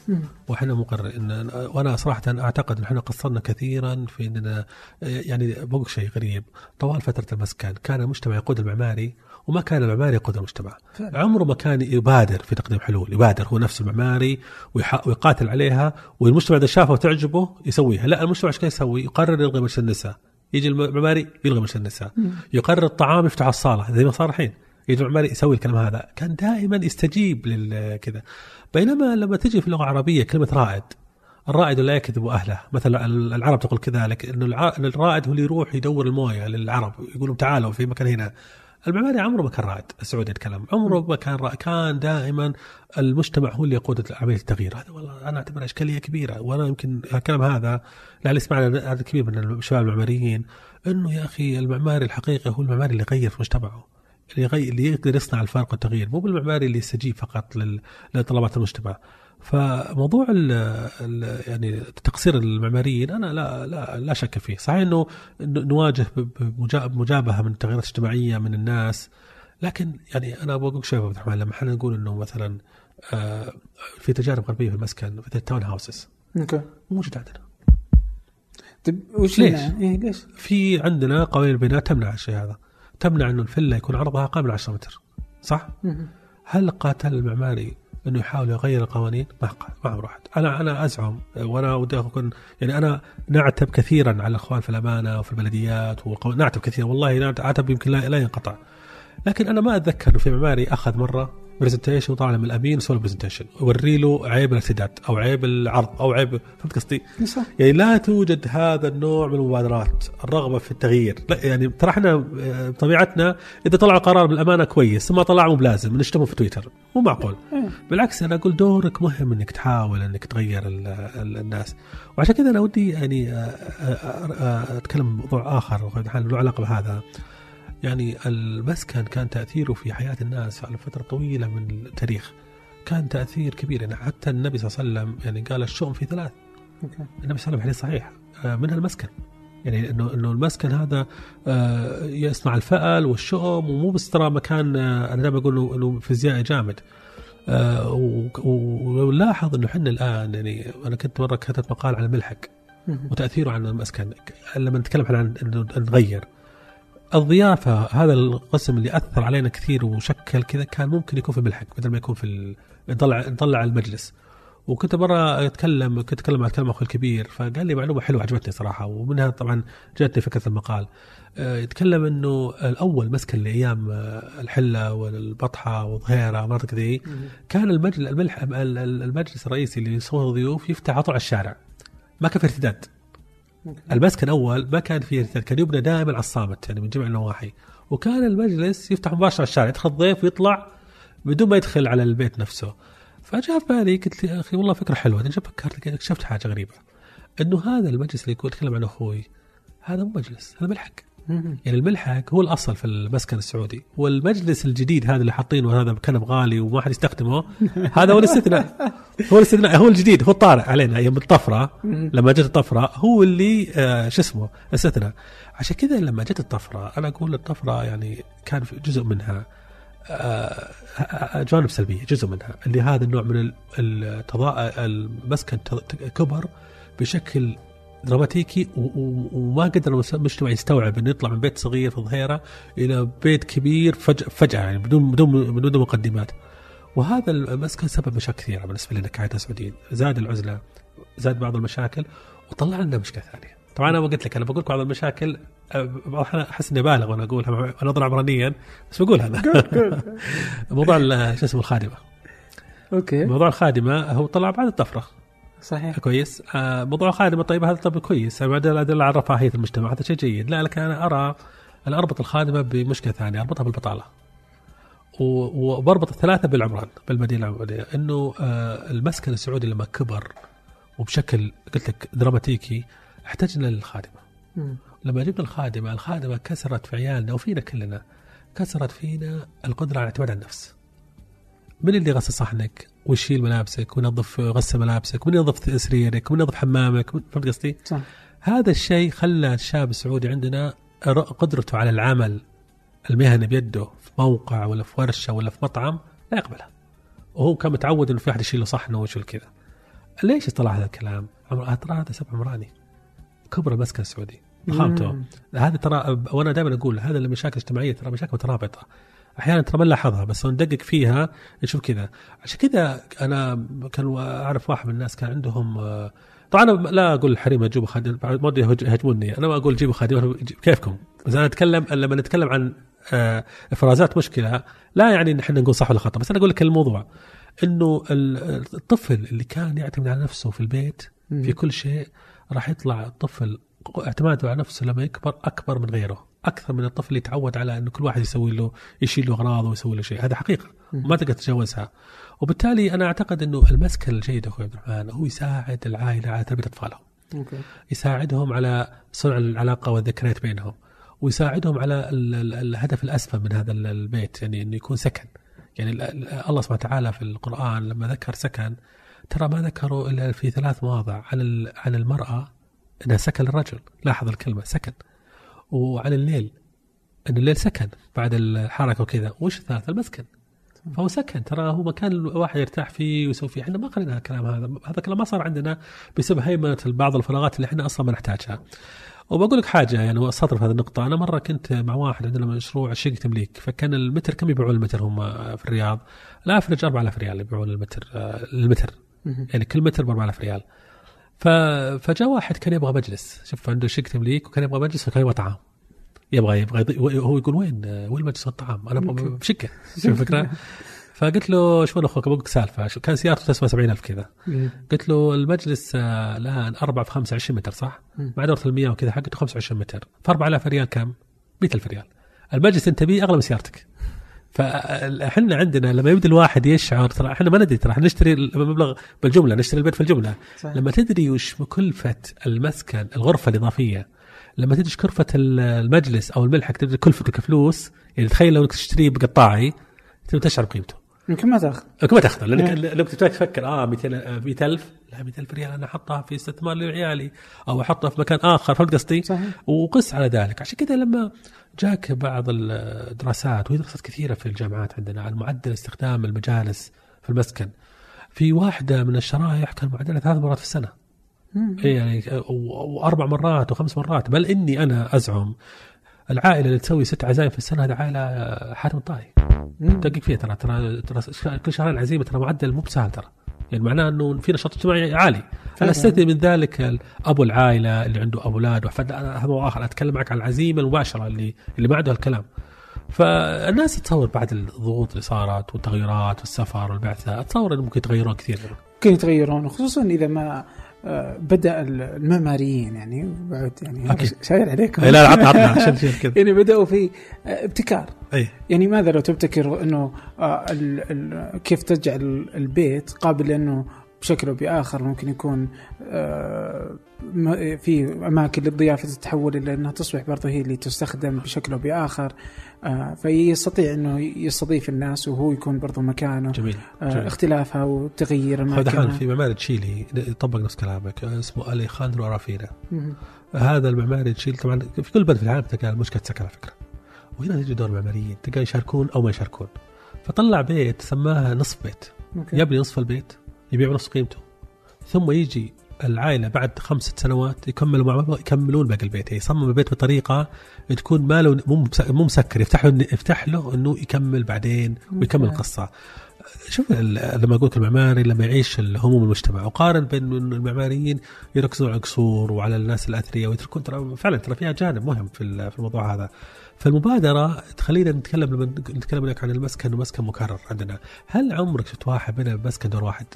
وإحنا مقرر إن وأنا صراحة أعتقد إن إحنا قصرنا كثيرا في إننا يعني بقول شيء غريب طوال فترة المسكن كان المجتمع يقود المعماري وما كان المعماري يقود المجتمع. فعلا. عمره ما كان يبادر في تقديم حلول يبادر هو نفس المعماري ويقاتل عليها والمجتمع إذا شافه وتعجبه يسويها. لا المجتمع إيش كان يسوي؟ يقرر يلغي مجلس النساء. يجي المعماري يلغي مجلس النساء. يقرر الطعام يفتح الصالة. زي ما صار الحين. يجي المعماري يسوي الكلام هذا. كان دائما يستجيب للكذا بينما لما تجي في اللغة العربية كلمة رائد. الرائد لا يكذب أهله. مثلا العرب تقول كذلك انه الرائد هو اللي يروح يدور الموية للعرب. يقولون تعالوا في مكان هنا. المعماري عمره ما كان رائد السعودي يتكلم. عمره ما كان رائد كان دائما المجتمع هو اللي يقود عمليه التغيير. هذا والله أنا اعتبرها إشكالية كبيرة وأنا يمكن الكلام هذا لعل يسمعنا عدد كبير من الشباب المعماريين إنه يا أخي المعماري الحقيقي هو المعماري اللي يغير في مجتمعه اللي يغير اللي يقدر يصنع الفرق والتغيير مو بالمعماري اللي يستجيب فقط لطلبات المجتمع. فموضوع ال ال يعني تقصير المعماريين أنا لا لا لا شك فيه، صحيح إنه نواجه بمجابهه من التغيرات الاجتماعية من الناس لكن يعني أنا بقول شيء عبد الرحمن لما إحنا نقول إنه مثلا آه، في تجارب غربية في المسكن مثل ال townhouses. okay. موجود عندنا طيب وش ليش؟ إيه ليش؟ في عندنا قوانين البناء تمنع الشيء هذا. تمنع إنه الفيلا يكون عرضها أقل من 10 متر صح؟ هل قاتل المعماري انه يحاول يغير القوانين؟ ما ما عمره أحد، أنا أنا أزعم وأنا ودي اكون يعني أنا نعتب كثيرا على الإخوان في الأمانة وفي البلديات والقو... نعتب كثيرا والله نعت- عتب يمكن لا, لا ينقطع. لكن أنا ما أتذكر في معماري أخذ مرة presentation وطلع من الأمين وسوى presentation وري له عيب الارتداد أو عيب العرض أو عيب فهمت قصدي؟ يعني لا توجد هذا النوع من المبادرات الرغبة في التغيير. لا يعني ترى إحنا آه، بطبيعتنا إذا طلع قرار بالأمانة كويس ثم طلع مو بلازم نشتمه في تويتر. مو معقول. إيه. بالعكس أنا أقول دورك مهم إنك تحاول إنك تغير ال ال الناس. وعشان كذا أنا ودي يعني آه، آه، أتكلم بموضوع آخر له علاقة بهذا. يعني المسكن كان تاثيره في حياة الناس على فترة طويلة من التاريخ. كان تأثير كبير. يعني حتى النبي صلى الله عليه وسلم يعني قال الشؤم في ثلاث. أوكي. النبي صلى الله عليه وسلم حديث صحيح. آه، منها المسكن. يعني انه إنه المسكن هذا آه، يصنع الفأل والشؤم ومو بس ترى مكان آه، أنا دائما أقول انه فيزيائي جامد. و- و- ونلاحظ إنه إحنا الآن يعني أنا كنت مرة كتبت مقال عن الملحق. وتأثيره على المسكن. لما نتكلم عن انه نغير الضيافة هذا القسم اللي أثر علينا كثير وشكل كذا كان ممكن يكون في الملحق بدل ما يكون في نطلع نطلع المجلس وكنت مرة اتكلم كنت أتكلم مع اتكلم أخوي الكبير فقال لي معلومة حلوة عجبتني صراحة ومنها طبعا جاتني فكرة المقال آه، يتكلم إنه الأول مسكن لأيام آه، الحلة والبطحة وظهيره ومناطق ذي. كان المجلس المجلس الرئيسي اللي يصور ضيوف يفتح على طول على الشارع ما كان في ارتداد. المسكن اول ما كان فيه كان يبنى دائما على الصامت يعني من جميع النواحي. وكان المجلس يفتح مباشرة الشارع يدخل الضيف ويطلع بدون ما يدخل على البيت نفسه. فجاء في بالي قلت لي أخي والله فكرة حلوة بعدين فكرت اكتشفت حاجة غريبة. إنه هذا المجلس اللي يكون يتكلم عنه أخوي هذا مو مجلس هذا ملحق. يعني الملحق هو الأصل في المسكن السعودي. والمجلس الجديد هذا اللي حاطينه هذا كنب غالي وما حد يستخدمه. هذا هو الاستثناء. هو الاستثناء. هو الجديد. هو الطارئ علينا أيام الطفرة. لما جت الطفرة هو اللي آه شو اسمه استثناء عشان كذا لما جت الطفرة أنا أقول الطفرة يعني كان في جزء منها آه، جوانب سلبية جزء منها. اللي هذا النوع من المسكن كبر بشكل دراماتيكي وما قدر المجتمع يستوعب إنه يطلع من بيت صغير في الظهيره إلى بيت كبير فجاه فجأة يعني بدون بدون بدون مقدمات. وهذا المسكن سبب مشاكل كثيرة بالنسبة لنا كعائلة سعوديين زاد العزلة زاد بعض المشاكل وطلع لنا مشكلة ثانية. طبعا أنا قلت لك أنا بقول لك بعض المشاكل أه، بعض أحس إني بالغ وأنا أقولها نظرا عمرانيا بس بقول هذا موضوع شو اسمه الخادمة. أوكي. موضوع الخادمة هو طلع بعد الطفرة. صحيح. كويس. آه، موضوع الخادمة طيب هذا طب كويس. بعد أدل على رفاهيه المجتمع. هذا شيء جيد. لا لكن أنا أرى أنا اربط الخادمة بمشكلة ثانية أربطها بالبطالة. وبربط الثلاثه بالعمران بالمدينة العمرانية. إنه آه، المسكن السعودي لما كبر وبشكل قلت لك دراماتيكي احتجنا للخادمة. مم. لما جبنا الخادمة الخادمة كسرت في عيالنا وفينا كلنا كسرت فينا القدرة على الاعتماد على النفس. من اللي يغسل صحنك؟ ويشيل ملابسك وينظف غسل ملابسك ومن ينظف سريرك ومن ينظف حمامك فهمت قصدي؟ صح. هذا الشيء خلى الشاب السعودي عندنا قدرته على العمل المهني بيده في موقع ولا في ورشة ولا في مطعم لا يقبلها. وهو كان متعود إنه في أحد يشيل له صحنه ويشيل كذا. ليش طلع هذا الكلام؟ عمر ترى هذا سبب عمراني كبر المسكن السعودي ضخامته. هذا ترى وأنا دائما أقول هذا المشاكل الاجتماعيه ترى مشاكل مترابطة. أحيانا ترى ما نلاحظها بس لو ندقق فيها نشوف كذا. عشان كذا أنا كان أعرف واحد من الناس كان عندهم طبعا أنا ما أقول الحريم جيبوا خادم ما ودي يهاجموني أنا ما أقول جيبوا خادم كيفكم؟ بس أنا أتكلم لما نتكلم عن آه، إفرازات مشكلة لا يعني إن إحنا نقول صح ولا خطأ بس أنا أقول لك الموضوع. إنه ال- الطفل اللي كان يعتمد على نفسه في البيت. في كل شيء راح يطلع الطفل اعتماده على نفسه لما يكبر أكبر من غيره. أكثر من الطفل اللي يتعود على إنه كل واحد يسوي له يشيل له اغراضه ويسوي له شيء. هذا حقيقة. ما تقدر تتجاوزها. وبالتالي أنا أعتقد إنه المسكن الجيد أخوي عبد الرحمن هو يساعد العائلة على تربية أطفالهم. أوكي. يساعدهم على صنع العلاقة والذكريات بينهم. ويساعدهم على ال- ال- الهدف الاسمى من هذا ال- البيت يعني إنه يكون سكن. يعني ال- ال- الله سبحانه وتعالى في القرآن لما ذكر سكن ترى ما ذكروا إلا في ثلاث مواضع عن عن المرأة إنها سكن للرجل. لاحظ الكلمة سكن. وعن الليل. إن الليل سكن بعد الحركة وكذا. وش الثالث؟ المسكن. فهو سكن. ترى هو مكان الواحد يرتاح فيه ويسوي فيه. إحنا ما قرينا الكلام هذا. هذا الكلام ما صار عندنا بسبب هيمنة بعض الفراغات اللي إحنا أصلا ما نحتاجها. وبقول لك حاجة يعني واستطرد في هذه النقطة. أنا مرة كنت مع واحد عندنا مشروع شقة تمليك. فكان المتر كم يبيعون المتر هم في الرياض؟ لا افرج 4000 ريال يبيعون المتر آه، المتر. يعني كل متر ب 4000 ريال. فجاء واحد كان يبغى مجلس. شوف عنده شقه تمليك وكان يبغى مجلس وكان يبغى طعام. يبغى يبغى. هو يقول وين؟ وين المجلس والطعام أنا أبغى. بشقة. شوف الفكرة. فقلت له شلون أخوك؟ لك سالفة. شو- كان سيارته تسوى 70000 كذا. مم. قلت له المجلس آه، الآن 4 في 5 20 متر صح؟ مع دورة المياه وكذا حقته 25 متر. ف 4000 ريال كم؟ 100000 ريال. المجلس أنت بيه أغلى من سيارتك. فاحنا عندنا لما يبدأ الواحد يشعر ترى إحنا ما ندري ترى إحنا نشتري المبلغ بالجملة نشتري البيت في الجمله صحيح. لما تدري وش كلفه المسكن الغرفة الإضافية لما تدري كلفه المجلس أو الملحق تدري كلفته كفلوس يعني تخيل لو إنك تشتريه بقطاعي تشعر بقيمته يمكن ما تاخذ لك ما تاخذه لأنك إيه. لو كنت تفكر آه 200 آه، 100000 لا 100000 ريال أنا أحطها في استثمار لعيالي أو أحطها في مكان آخر فهمت قصدي؟ صحيح وقس على ذلك عشان كذا لما جاك بعض الدراسات وهي دراسات كثيرة في الجامعات عندنا عن معدل استخدام المجالس في المسكن في واحدة من الشرائح كان معدلها ثلاث مرات في السنة مم. إيه يعني واربع مرات وخمس مرات بل إني أنا أزعم العائلة اللي تسوي ست عزايم في السنة هذه عائلة حاتم الطائي. دقق فيها ترى ترى ترى كل شهرين عزيمه ترى معدل مو بسهل ترى. يعني معناه إنه في نشاط اجتماعي عالي. أنا. أستثني من ذلك أبو العائلة اللي عنده أولاد وأحفاد. هذا آخر. أتكلم معك عن العزيمة المباشرة اللي اللي ما عنده الكلام. فالناس تتصور بعد الضغوط اللي صارت والتغيرات والسفر والبعثة أتصور إنه ممكن يتغيرون كثير. ممكن يتغيرون خصوصا إذا ما آه، بدأ المعماريين يعني بعد يعني أكيد. شاير عليكم. لا لا عطنا عطنا عشان كذا. يعني بدأوا في آه، ابتكار. إي. يعني ماذا لو تبتكر إنه آه، كيف تجعل البيت قابل انه بشكل أو بآخر ممكن يكون آه، في أماكن للضيافة تتحول إلى إنها تصبح برضه هي اللي تستخدم بشكل أو بآخر آه، فيستطيع إنه يستضيف الناس وهو يكون برضه مكانه جميل آه، جميل. اختلافها وتغيير اماكنها في معماري تشيلي يطبق نفس كلامك اسمه اليخاندرو ارافينا. هذا المعماري تشيل طبعا في كل بلد في العالم تلقى مشكله سكن على فكرة وهنا يجي دور المعماريين تلقى يشاركون أو ما يشاركون فطلع بيت سماها نصف بيت okay. يبني نصف البيت يبيع نصف قيمته. ثم يجي العائلة بعد خمس ست سنوات يكملوا مع بعض يكملون باقي البيت. يعني يصمم البيت بطريقة تكون ما له مو مس- مو مسكر. يفتح له يفتح له إنه يكمل بعدين ويكمل. القصة. شوف لما أقول لك المعماري لما يعيش الهموم المجتمع وقارن بين المعماريين يركزون على القصور وعلى الناس الاثرياء ويتركون ترى فعلا ترى فيها جانب مهم في الموضوع هذا. فالمبادرة تخلينا نتكلم لما نتكلم لك عن المسكن ومسكن مكرر عندنا. هل عمرك شفت واحد بنى مسكن دور واحد؟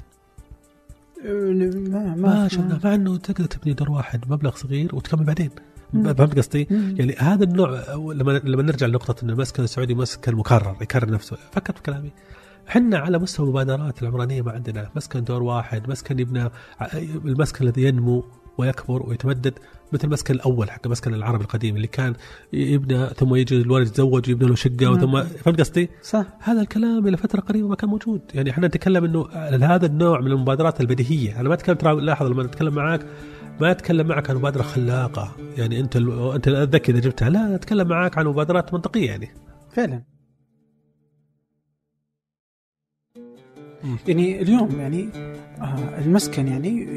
ما ما شفنا. مع انه تقدر تبني دور واحد مبلغ صغير وتكمل بعدين. فهمت قصدي؟ يعني هذا النوع لما لما نرجع لنقطة ان المسكن السعودي مسكن مكرر يكرر نفسه. فكرت في كلامي. إحنا على مستوى المبادرات العمرانية ما عندنا. مسكن دور واحد مسكن يبنى المسكن الذي ينمو ويكبر ويتمدد. مثل المسكن الأول حق المسكن العربي القديم اللي كان يبنى ثم يجي الولد يتزوج ويبنى له شقة نعم. ثم فهمت قصدي؟ صح هذا الكلام إلى فترة قريبة ما كان موجود، يعني إحنا نتكلم إنه هذا النوع من المبادرات البديهية، أنا ما أتكلم ترى لاحظ لما نتكلم معاك ما أتكلم معك عن مبادرة خلاقة، يعني أنت ال- أنت الذكي إذا جبتها، لا أتكلم معاك عن مبادرات منطقية يعني. فعلا يعني اليوم يعني آه المسكن يعني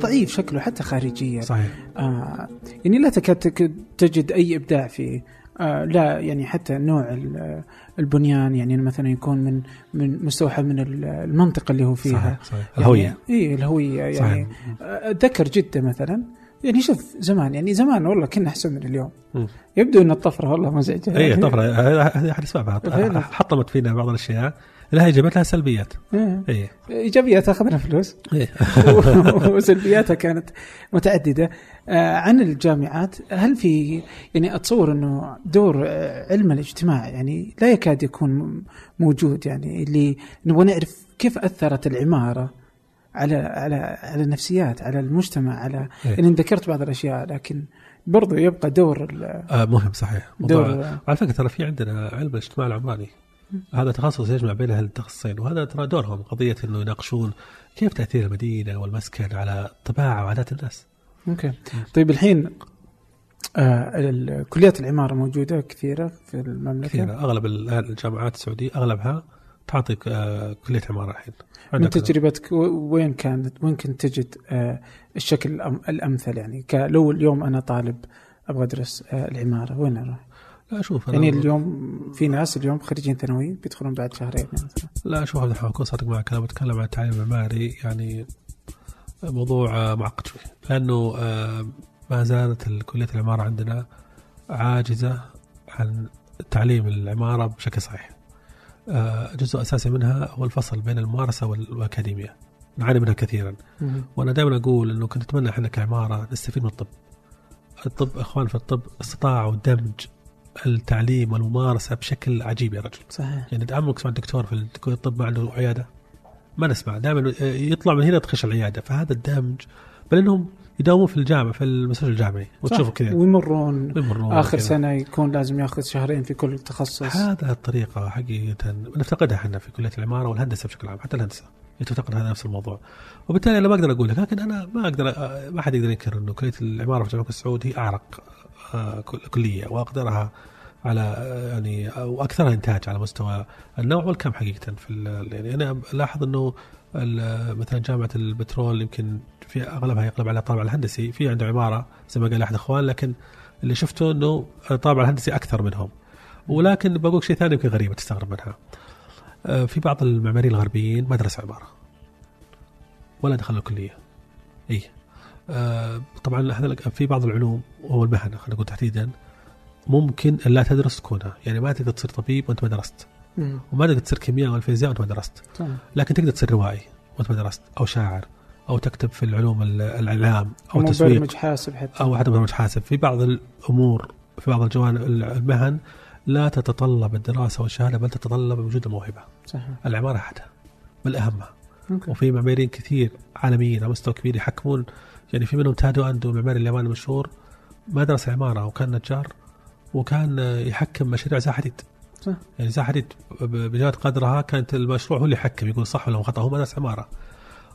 ضعيف شكله حتى خارجيا صحيح. آه يعني لا تكاد تك- تجد أي إبداع فيه آه لا يعني حتى نوع ال- البنيان يعني مثلا يكون من من مستوحى من ال- المنطقة اللي هو فيها صحيح صحيح. الهوية. يعني اي الهوية يعني صحيح. آه، أتذكر جدة مثلا يعني شوف زمان يعني زمان والله كنا أحسن من اليوم مم. يبدو إن الطفرة والله مزعجة اي طبعا هذه أحد اسبابها. حطمت فينا بعض الأشياء لها ايجابيات لها سلبيات. إيه. اي ايجابياتها اخذنا فلوس إيه. وسلبياتها كانت متعددة آه، عن الجامعات هل في يعني أتصور إنه دور آه، علم الاجتماع يعني لا يكاد يكون موجود يعني اللي نبغى نعرف كيف أثرت العمارة على على على النفسيات على المجتمع على إيه. يعني ذكرت بعض الأشياء لكن برضو يبقى دور آه مهم صحيح. دور على فكرة ترى في عندنا علم الاجتماع العمراني هذا تخصص يجمع بين هالتخصصين وهذا ترى دورهم قضية إنه يناقشون كيف تأثير المدينة والمسكن على طباع وعادات الناس. أوكي طيب الحين آه كليات العمارة موجودة كثيرة في المملكة كثيرة أغلب ال- الجامعات السعودية أغلبها تعطي آه، كلية عمارة الحين. من تجربتك وين كانت وين كنت تجد آه، الشكل الأمثل يعني لو اليوم أنا طالب أبغى أدرس العمارة وين أروح؟ لا أشوف أنا- يعني اليوم في ناس اليوم خريجين ثانوي بيدخلون بعد شهرين مثلا لا أشوف عبد الرحمن اكون صادق معك أنا بتكلم عن التعليم المعماري يعني موضوع آه، معقد شوي لأنه آه، ما زالت كليه العمارة عندنا عاجزة عن تعليم العمارة بشكل صحيح. آه، جزء أساسي منها هو الفصل بين الممارسة وال- والأكاديمية. نعاني منها كثيرا وأنا دائما أقول إنه كنت أتمنى إحنا كعمارة نستفيد من الطب. الطب إخوان في الطب استطاعوا دمج التعليم والممارسة بشكل عجيب يا رجل. صحيح. يعني عمرك سمعت دكتور في الطب ما عنده عيادة؟ ما نسمع. دائما يطلع من هنا تخش العيادة. فهذا الدمج بل إنهم يداومون في الجامعة في المستشفى الجامعي. وتشوفوا. كذا. ويمرون. يمرون آخر كذا. سنة يكون لازم ياخذ شهرين في كل تخصص. هذا الطريقة حقيقة نفتقدها إحنا في كلية العمارة والهندسة بشكل عام حتى الهندسة. تفتقد هذا نفس الموضوع. وبالتالي أنا ما أقدر أقول لك لكن أنا ما أقدر ما حد يقدر ينكر إنه كلية العمارة في جامعه السعود هي أعرق. كلية وأقدرها على يعني أو أكثرها إنتاج على مستوى النوع والكم حقيقة في يعني أنا ألاحظ إنه مثلا جامعة البترول يمكن في أغلبها يقلب على الطابع الهندسي في عنده عمارة زي ما قال أحد الاخوان لكن اللي شفته إنه الطابع الهندسي أكثر منهم. ولكن بقول شيء ثاني يمكن غريبه تستغرب منها. آه، في بعض المعماريين الغربيين ما درسوا عمارة ولا دخلوا الكلية. اي طبعا هذا في بعض العلوم وهو المهن خلينا نقول تحديدا ممكن لا تدرس تكونها يعني ما تقدر تصير طبيب وأنت ما درست. مم. وما تقدر تصير كيمياء ولا فيزياء وأنت ما درست. تمام لكن تقدر تصير روائي وأنت ما درست أو شاعر أو تكتب في العلوم ال- الإعلام أو تسويق مبرمج حاسب حتى. أو حتى برنامج حاسب. في بعض الأمور في بعض الجوانب المهن لا تتطلب الدراسة والشهادة بل تتطلب وجود الموهبة. صح العماره احدها بل أهمها. أوكي. وفي معماريين كثير عالميين على مستوى كبير يحكمون يعني في منهم تادو أندو المعماري الياباني المشهور ما درس عمارة وكان نجار وكان يحكم مشاريع زي حديد صح. يعني زي حديد ب- بجهه قدرها كانت المشروع هو اللي يحكم يقول صح ولا خطأ هو ما درس عمارة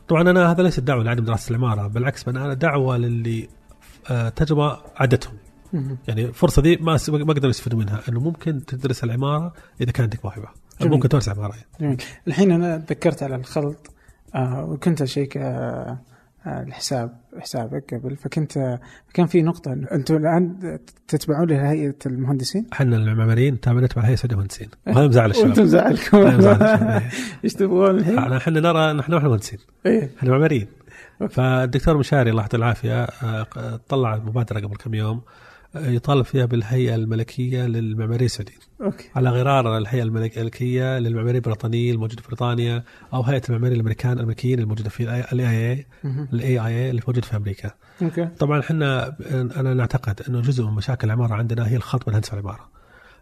طبعا أنا هذا ليس دعوة لعدم دراسة العمارة بالعكس أنا دعوة للي آه، تجربة عدتهم. يعني الفرصة دي ما ما قدروا يستفيدوا منها إنه ممكن تدرس العمارة إذا كان عندك موهبه. ممكن تمارس عمارة يعني. جميل الحين أنا تذكرت على الخلط آه وكنت أشيك آه آه، الحساب حسابك قبل. فكنت كان في نقطة إنه أنتم الآن تتبعون لهيئة المهندسين؟ إحنا المعماريين تابعنا تبع هيئة سعوديه المهندسين. وهذا مزعل الشباب. وأنتم زعلكم هذا مزعل الشباب. إيش تبغون؟ الحين؟ إحنا نرى نحن ما إحنا مهندسين إيه. إحنا معماريين. فالدكتور مشاري الله يعطيه العافية آه، طلع مبادرة قبل كم يوم. يطالب فيها بالهيئة الملكية للمعماريين السعوديين okay على غرار الهيئة الملك- الملكية للمعماريين البريطانيين الموجودة في بريطانيا أو هيئة المعماريين الامريكان الأمريكيين الموجودة في ال AI. ال AIA اللي موجود في أمريكا okay طبعا إحنا أنا نعتقد إنه جزء من مشاكل العمارة عندنا هي الخلط بين الهندسه والعماره.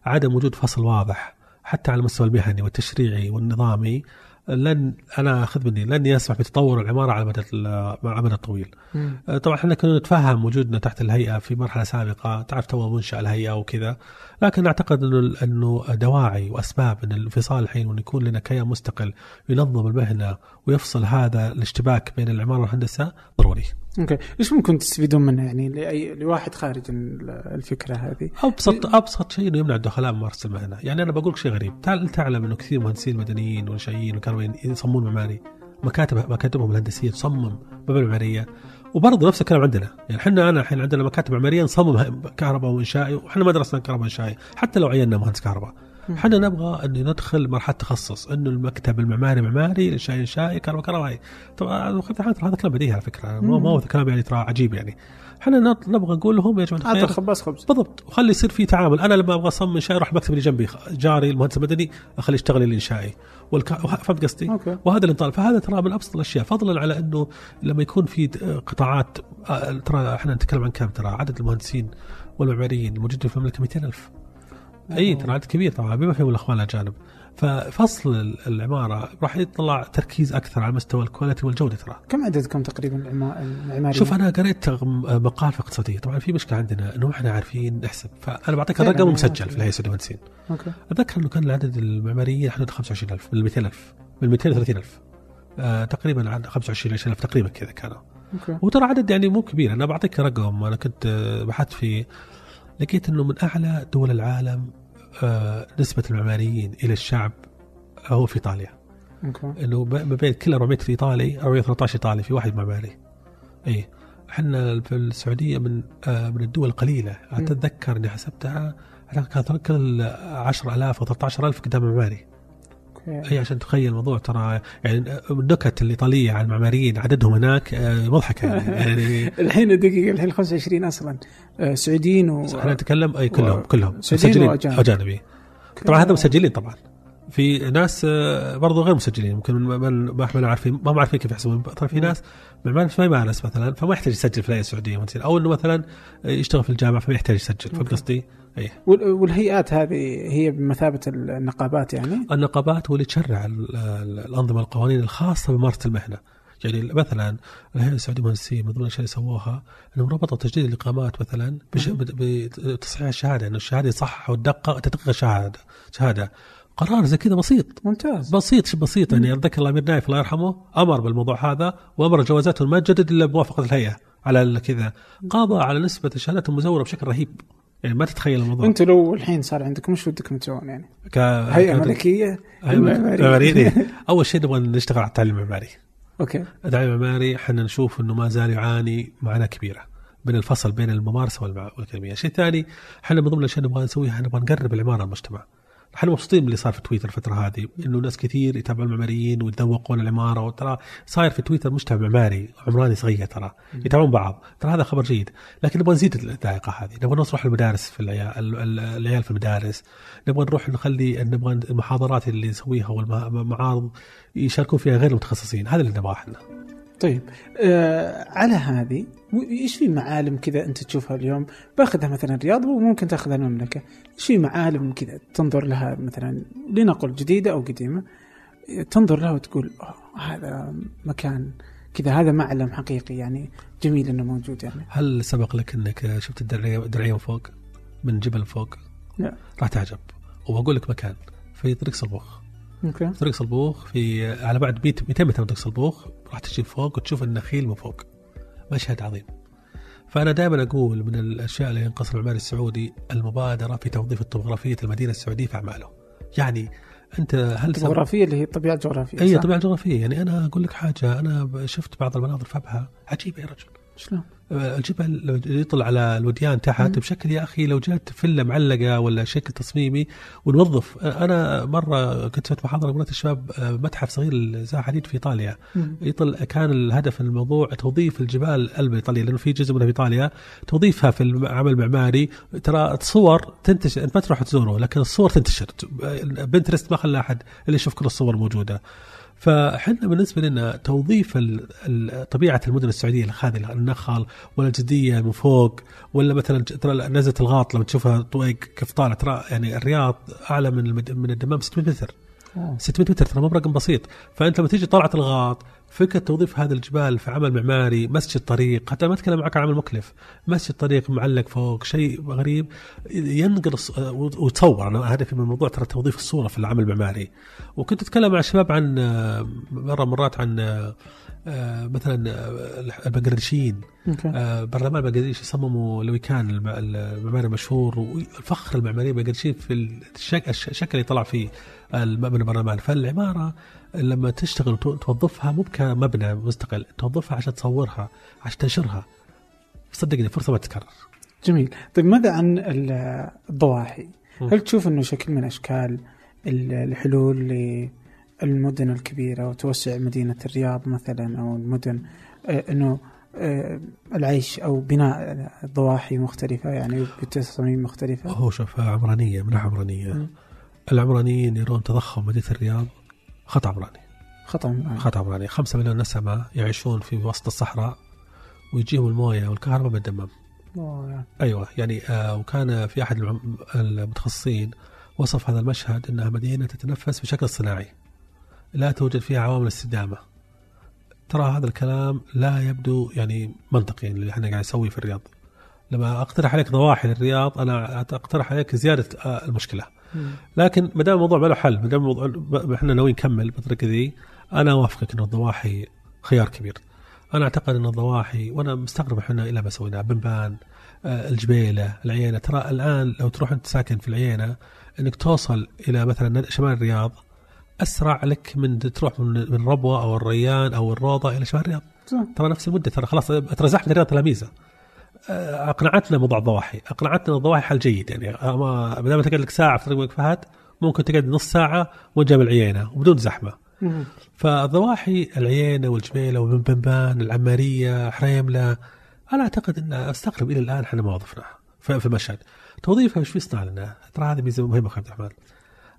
عدم وجود فصل واضح حتى على المستوى المهني والتشريعي والنظامي لن أنا خذ مني لن يسمح بتطور العمارة على على المدى الطويل. مم. أه، طبعا إحنا كنا نتفهم وجودنا تحت الهيئة في مرحلة سابقة تعرف تو منشأ الهيئة وكذا لكن أعتقد إنه إنه دواعي وأسباب إن الانفصال الحين وان يكون لنا كيان مستقل ينظم المهنة ويفصل هذا الاشتباك بين العمارة والهندسة ضروري. okay. إيش ممكن تستفيدون منه يعني لأي لواحد خارج ال- الفكرة هذه؟ ابسط أبسط شيء إنه يمنع الدخلاء ممارسة المهنة، يعني أنا بقول لك شيء غريب، تعال تعلم إنه كثير مهندسين مدنيين وانشائيين وكهربائيين يصممون معماري، مكاتب مكاتبهم الهندسية تصمم مباني معمارية. وبرضه نفس الكلام عندنا، يعني إحنا أنا الحين عندنا مكاتب معمارية نصمم كهرباء وإنشائي. وإحنا ما درسنا كهرباء وإنشائي، حتى لو عينا مهندس كهرباء. إحنا نبغى انه ندخل مرحلة تخصص إنه المكتب المعماري معماري الانشائي انشائي كهرباء كهربائي طبعا هذا كلام بديهي على فكرة. ما هو كلام يعني ترى عجيب يعني. إحنا نبغى نقول لهم يا جماعة الخير الخباز خبز بالضبط. وخلي يصير في تعامل. أنا لما أبغى أصمم انشائي أروح المكتب اللي جنبي جاري المهندس المدني أخليه يشتغل الانشائي والك... فهمت قصدي؟ okay. وهذا اللي نطالب. فهذا ترى من أبسط الأشياء. فضلا على إنه لما يكون في قطاعات آه، ترى إحنا نتكلم عن كم ترى؟ عدد المهندسين والمعماريين الموجودين في المملكة 200000 أي ترى عدد كبير طبعا بما فيهم الأخوان الأجانب. ففصل ال- العمارة راح يطلع تركيز أكثر على مستوى ال quality والجودة ترى. كم عددكم تقريبا العما- المعماريين؟ شوف أنا قريت مقال في اقتصادية. طبعا في مشكلة عندنا إنه إحنا عارفين نحسب. فأنا بعطيك الرقم أنا مسجل. في الهيئة السعوديه للمهندسين أوكي. أتذكر إنه كان عدد المعماريين حدود 25000 من 200000 من 230000 آه تقريبا عن 25 20000 تقريبا كذا كانوا. okay. وترى عدد يعني مو كبير. أنا بعطيك رقم. أنا كنت آه، بحثت فيه لقيت إنه من أعلى دول العالم آه نسبة المعماريين إلى الشعب هو في إيطاليا. okay. إنه ما بين كل 400 إيطالي 413 إيطالي في واحد معماري. اي إحنا في السعودية من آه من الدول القليلة. أتذكر إني حسبتها كان كل 10000 أو 13000 قدام معماري. okay اي عشان تخيل الموضوع ترى يعني النكت الإيطالية على المعماريين عددهم هناك آه، مضحكة يعني, يعني الحين دقيقة الحين 25 أصلا. آه، سعوديين و إحنا نتكلم أي كلهم و- كلهم. سعوديين مسجلين وأجانب. أجانبي. طبعا هذا مسجلين طبعا. في ناس آه، برضو غير مسجلين ممكن ما إحنا عارفين ما هم عارفين كيف يحسبون. طبعا في ناس معماري ما يمارس مثلا فما يحتاج يسجل في الهيئه السعودية. أو إنه مثلا يشتغل في الجامعة فما يحتاج يسجل. فهمت قصدي؟ اي وال- والهيئات هذه هي بمثابة النقابات يعني؟ النقابات هو اللي تشرع ال- ال- الأنظمة القوانين الخاصة بممارسة المهنة. يعني مثلا الهيئة السعودية للمهندسين من ضمن الاشياء اللي سووها إنهم ربطوا تجديد الاقامات مثلا بتصحيح الشهادة إنه الشهادة يصحح وتدقق تدقق الشهاده شهادة. قرار زي كذا بسيط. ممتاز. بسيط بسيط. يعني أتذكر الامير نايف الله يرحمه أمر بالموضوع هذا وأمر جوازاتهم ما تجدد إلا بموافقة الهيئة على كذا. قضى على نسبة الشهادات المزورة بشكل رهيب. يعني ما تتخيل الموضوع أنتم لو الحين صار عندكم وش ودكم تسوون يعني؟ ك... هيئة ك- ملكية. معمارية إيه. أول شيء نبغى نشتغل على التعليم المعماري أوكي التعليم المعماري إحنا نشوف إنه ما زال يعاني معاناة كبيرة بين الفصل بين الممارسة والأكاديمية، الشيء الثاني إحنا من ضمن الأشياء اللي نبغى نسويها نبغى نقرب العمارة للمجتمع. إحنا مبسوطين باللي صار في تويتر الفترة هذه إنه ناس كثير يتابعون المعماريين ويتذوقون العماره وترى صاير في تويتر مجتمع معماري عمراني صغير ترى يتابعون بعض ترى هذا خبر جيد. لكن نبغى نزيد الذائقه هذه نبغى نروح المدارس في العيال ال- ال- العيال في المدارس نبغى نروح نخلي نبغى المحاضرات اللي نسويها والمعارض يشاركون فيها غير المتخصصين هذا اللي نبغاه إحنا. طيب آه على هذه إيش في معالم كذا أنت تشوفها اليوم؟ باخذها مثلا الرياض وممكن تاخذها المملكة. إيش في معالم كذا تنظر لها مثلا لنقل جديدة أو قديمة تنظر لها وتقول أوه هذا مكان كذا هذا معلم حقيقي يعني جميل إنه موجود يعني. هل سبق لك إنك شفت الدرعية من فوق من جبل فوق؟ لا. راح تعجب. وبقول لك مكان في طريق صلبوخ أوكي. طريق صلبوخ في على بعد 100 200 متر من طريق صلبوخ راح تجي فوق وتشوف النخيل من فوق. مشهد عظيم. فأنا دائما أقول من الأشياء اللي ينقص المعماري السعودي المبادرة في توظيف الطبوغرافية المدينة السعودية في أعماله. يعني أنت هل الجغرافيه اللي هي الطبيعة الجغرافية اي صح؟ طبيعة جغرافية. يعني أنا أقول لك حاجة أنا شفت بعض المناظر في ابها عجيبه يا رجل. شلون؟ الجبل لو يطلع على الوديان تحت مم. بشكل يا أخي لو جات فله معلقة ولا شكل تصميمي ونوظف. أنا مرة كنت سويت محاضرة قلت الشباب آه، متحف صغير لزاح حديد في إيطاليا. يطل كان الهدف من الموضوع توظيف الجبال الايطاليه لأنه في جزء منها في إيطاليا توظيفها في العمل المعماري ترى الصور تنتشر أنت ما تروح تزوره لكن الصور تنتشر. بنترست ما خلى أحد اللي يشوف كل الصور موجودة. فاحنا بالنسبة لنا توظيف طبيعة المدن السعودية هذه النخل ولا الجديه من فوق ولا مثلا ترى نزله الغاط لما تشوفها طويق كيف طالع ترى يعني الرياض أعلى من من الدمام 600 متر أوه. 600 متر ترى مو برقم بسيط فأنت لما تيجي طلعت الغاط فكرة توظيف هذه الجبال في عمل معماري مسجد طريق حتى ما أتكلم معك عن عمل مكلف مسجد طريق معلق فوق شيء غريب ينقل الص- وتصور أنا هدفي من الموضوع ترى توظيف الصورة في العمل المعماري. وكنت أتكلم مع الشباب عن آه، مرة مرات عن آه، آه، مثلا آه، البنغلاديشيين آه، برلمان بنغلاديش يصمموا لويكان الم- المعماري المشهور والفخر المعماري بنغلاديشين في الشك- الشكل اللي طلع فيه المبنى البرلمان. فالعمارة لما تشتغل توظفها مو كمبنى مستقل توظفها عشان تصورها عشان تنشرها. صدقني فرصة ما تتكرر. جميل. طيب ماذا عن ال- الضواحي. هل تشوف إنه شكل من أشكال ال- الحلول للمدن الكبيرة وتوسع مدينة الرياض مثلا أو المدن آه، إنه آه، العيش أو بناء ضواحي مختلفة يعني بتصاميم مختلفة؟ هو شوف عمرانية من عمرانيه. العمرانيين يرون تضخم مدينة الرياض خطا عمراني خطا خطا عمراني 5 مليون نسمة يعيشون في وسط الصحراء ويجيهم الموية والكهرباء من الدمام أوه،. أيوه يعني آه وكان في أحد المتخصصين وصف هذا المشهد إنها مدينة تتنفس بشكل صناعي لا توجد فيها عوامل استدامة. ترى هذا الكلام لا يبدو يعني منطقي اللي إحنا قاعد نسويه في الرياض. لما أقترح عليك ضواحي للرياض أنا أقترح عليك زيادة آه، المشكلة. لكن ما دام الموضوع ما له حل ما دام الموضوع إحنا ناويين نكمل بالطريقة ذي أنا أوافقك انه الضواحي خيار كبير. أنا أعتقد إن الضواحي وأنا مستغرب إحنا إلى ما سويناه بنبان آه، الجبيلة العيينه ترى الآن لو تروح أنت ساكن في العيينه إنك توصل إلى مثلا شمال الرياض أسرع لك من تروح من ربوة أو الريان أو الروضة إلى شمال الرياض. ترى نفس المدة ترى خلاص ترى زحمة الرياض آه، أقنعتنا موضوع الضواحي أقنعتنا الضواحي حل جيد يعني ما ما دام تقعد لك ساعة في طريق الملك فهد ممكن تقعد نص ساعة وانت جنب العيينه وبدون زحمه. فالضواحي العيينه والجبيله وبنبان العمارية حريملة أنا أعتقد إن أستغرب إلى الآن إحنا ما وظفناها في المشهد توظيفها وش يصنع لنا؟ ترى هذه ميزة مهمة أخوي عبد الرحمن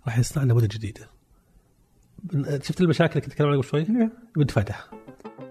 راح يصنع لنا مدن جديدة شفت المشاكل اللي كنت أتكلم عنها قبل شوي؟ إيه. بنتفادها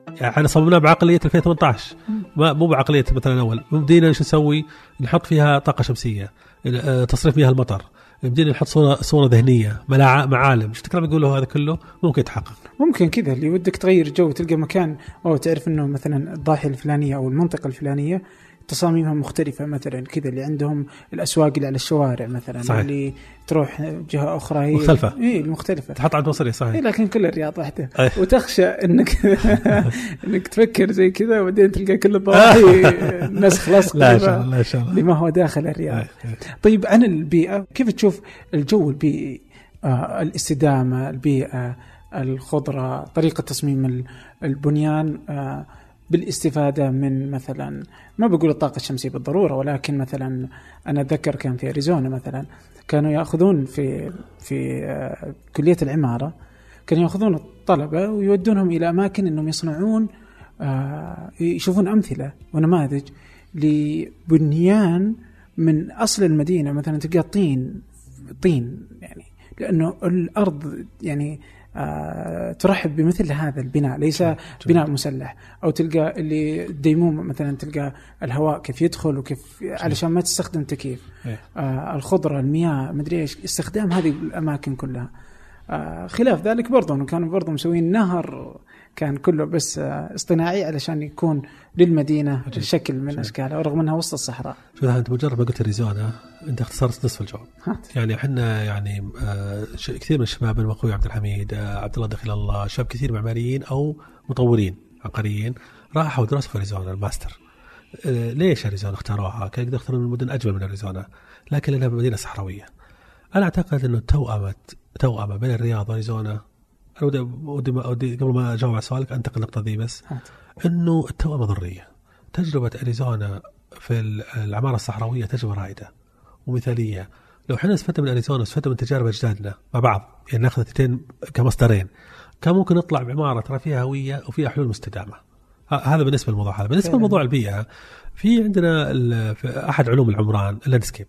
يعني إحنا صممناها بعقلية 2018 ما مو بعقلية مثلا أول. بدينا شو نسوي؟ نحط فيها طاقة شمسية آه، تصريف مياه المطر. بدينا نحط صوره صورة ذهنية معالم. شفت الكلام يقوله هذا كله؟ ممكن يتحقق. ممكن كذا. اللي ودك تغير جو تلقى مكان أو تعرف إنه مثلا الضاحية الفلانية أو المنطقة الفلانية تصاميمهم مختلفة مثلا كذا اللي عندهم الأسواق اللي على الشوارع مثلا صحيح. اللي تروح جهة أخرى هي مختلفة. إيه المختلفة تحط عند مصري إيه صحيح لكن كل الرياض واحدة أي. وتخشى إنك إنك تفكر زي كذا وبعدين تلقى كل الضواحي نسخ لصق لا لما- شاء الله لا شاء الله لما هو داخل الرياض إيه، إيه. طيب عن البيئة كيف تشوف الجو البيئي آه الاستدامة البيئة الخضرة طريقة تصميم ال- البنيان آه بالاستفادة من مثلا ما بقول الطاقة الشمسية بالضرورة ولكن مثلا أنا أتذكر كان في أريزونا مثلا كانوا يأخذون في في آه كلية العمارة كانوا يأخذون الطلبة ويودونهم إلى أماكن أنهم يصنعون آه يشوفون أمثلة ونماذج لبنيان من أصل المدينة. مثلا تلقى طين طين يعني لأنه الأرض يعني ترحب بمثل هذا البناء ليس بناء مسلح أو تلقى اللي الديموم مثلا تلقى الهواء كيف يدخل وكيف علشان ما تستخدم تكييف. إيه. آه الخضرة المياه مدري إيش استخدام هذه الأماكن كلها. آه خلاف ذلك برضه إنه كانوا برضه مسوين نهر كان كله بس اصطناعي علشان يكون للمدينة عجيب. شكل من عجيب. اشكالها ورغم إنها وسط الصحراء شوف انت مجرد ما قلت اريزونا أنت اختصرت نصف الجواب. يعني إحنا يعني آه، كثير من الشباب أخوي عبد الحميد آه، عبد الله دخل الله شباب كثير معماريين أو مطورين عقاريين راحوا درسوا في أريزونا الماستر آه، ليش أريزونا اختاروها؟ كان يقدروا يختارون المدن أجمل من أريزونا لكن لأنها مدينة صحراوية. أنا أعتقد إنه توأمة توأمة بين الرياض وأريزونا أنا ودي, ودي, ودي قبل ما أجاوب على سؤالك أنتقل النقطه ذي بس. إنه التوأمة ضروريه. تجربة أريزونا في العمارة الصحراوية تجربة رائدة ومثالية. لو إحنا استفدنا من أريزونا واستفدنا من تجارب أجدادنا مع بعض يعني نأخذ الاثنين كمصدرين كان ممكن نطلع بعمارة ترى فيها هوية وفيها حلول مستدامة. هذا بالنسبة للموضوع هذا، بالنسبة. لموضوع البيئة في عندنا في أحد علوم العمران ال landscape.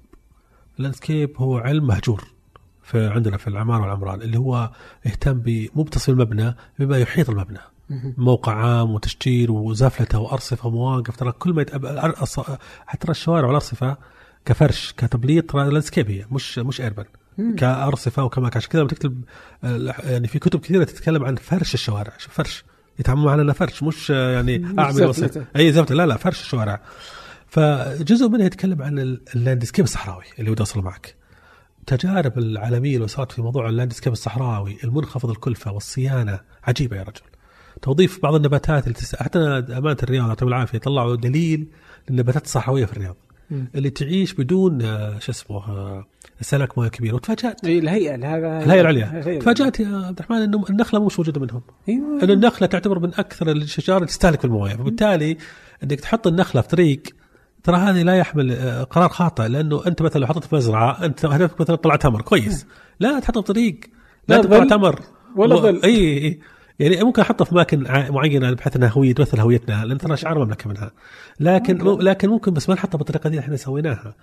ال landscape هو علم مهجور في عندنا في العماره والعمران اللي هو يهتم مو بتصميم المبنى بما يحيط المبنى. موقع عام وتشجير وزفلته وأرصفة ومواقف ترى كل ما الص- حتى الشوارع والأرصفة كفرش كتبليط ترى landscape هي مش مش urban. كأرصفة وكما عشان كذا تكتب يعني في كتب كثيرة تتكلم عن فرش الشوارع شوف فرش. يتعاملوا معنا إنه فرش مش يعني أعمل زفلته. أي زفلته لا لا فرش الشوارع. فجزء منها يتكلم عن ال- ال landscape الصحراوي اللي ودي أوصله معك. تجارب العالمية اللي صارت في موضوع ال landscape الصحراوي المنخفض الكلفة والصيانة عجيبة يا رجل. توظيف بعض النباتات اللي تس... حتى أمانة الرياض يعطيهم العافية طلعوا دليل للنباتات الصحراوية في الرياض. مم. اللي تعيش بدون آه، شو اسمه آه، سلك مويه كبير. وتفاجأت. اي الهيئة هذا الهيئة العليا. تفاجأت يا عبد الرحمن إنه النخلة مش موجودة منهم. أيوه. انه النخلة تعتبر من أكثر الشجار اللي تستهلك في الموية. فبالتالي إنك تحط النخلة في طريق ترى هذه لا يحمل آه، قرار خاطئ لأنه أنت مثلا لو حطيت في مزرعة أنت هدفك مثلا طلع تمر كويس. لا تحطه في طريق لا, لا تطلع تمر. ولا و- ظل. إي إي يعني ممكن أحطه في اماكن معينة بحيث إنها هوية تمثل هويتنا لأن ترى شعار المملكه منها. لكن ممكن. لكن ممكن بس ما نحطها بالطريقة دي إحنا سويناها.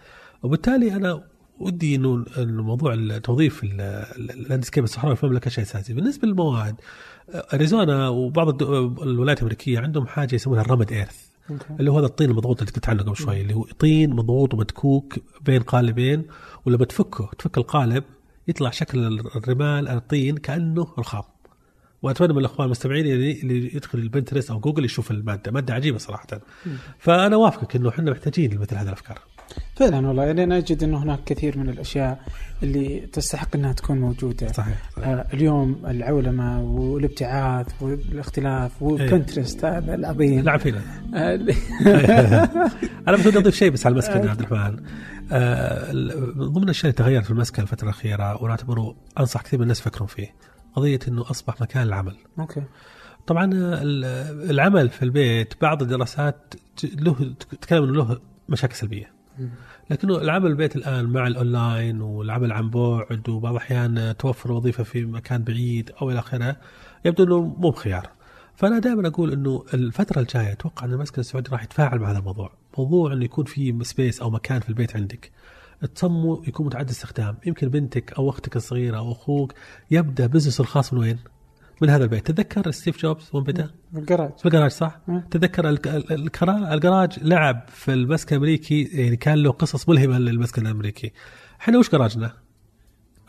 وبالتالي أنا ودي إنه إنه موضوع توظيف ال- ال- landscape الصحراوي في المملكة شيء أساسي. بالنسبة للمواد أريزونا وبعض الدو- الولايات الأمريكية عندهم حاجة يسمونها ال rammed earth. اللي هو هذا الطين المضغوط اللي قلت عنه قبل شوي اللي هو طين مضغوط ومدكوك بين قالبين ولما تفكه تفك القالب يطلع شكل الرمال الطين كأنه رخام. وأتمنى من الأخوان المستمعين اللي اللي يدخل البنترست أو جوجل يشوف المادة. مادة عجيبة صراحة. فأنا وافقك إنه إحنا محتاجين لمثل هذه الأفكار. فعلا والله. يعني أنا أجد إنه هناك كثير من الأشياء اللي تستحق إنها تكون موجودة. صحيح, صحيح. آه اليوم العولمة والابتعاث والاختلاف و Pinterest هذا العظيم. لعب فينا آه، أنا بس أضيف شيء بس على المسكن يا عبد الرحمن. آه، ضمن الاشياء اللي تغيرت في المسكن الفترة الأخيرة وأنا اعتبره أنصح كثير من الناس يفكرون فيه قضية إنه أصبح مكان العمل. okay. طبعا ال- العمل في البيت بعض الدراسات له تتكلم إنه له مشاكل سلبية. لكنه العمل البيت الآن مع الأونلاين والعمل عن بعد وبعض الأحيان توفر وظيفة في مكان بعيد أو إلى آخره يبدو إنه مو بخيار. فأنا دائما أقول إنه الفترة الجاية أتوقع إن المسكن السعودي راح يتفاعل مع هذا الموضوع، موضوع إنه يكون في space أو مكان في البيت عندك تصممه يكون متعدد استخدام، يمكن بنتك أو أختك الصغيرة أو أخوك يبدأ business الخاص من وين؟ من هذا البيت، تذكر ستيف جوبز وين بدأ؟ في الجراج. في الجراج صح؟ مم. تذكر الجراج لعب في المسكن الأمريكي يعني كان له قصص ملهمة للمسكن الأمريكي. إحنا وش جراجنا؟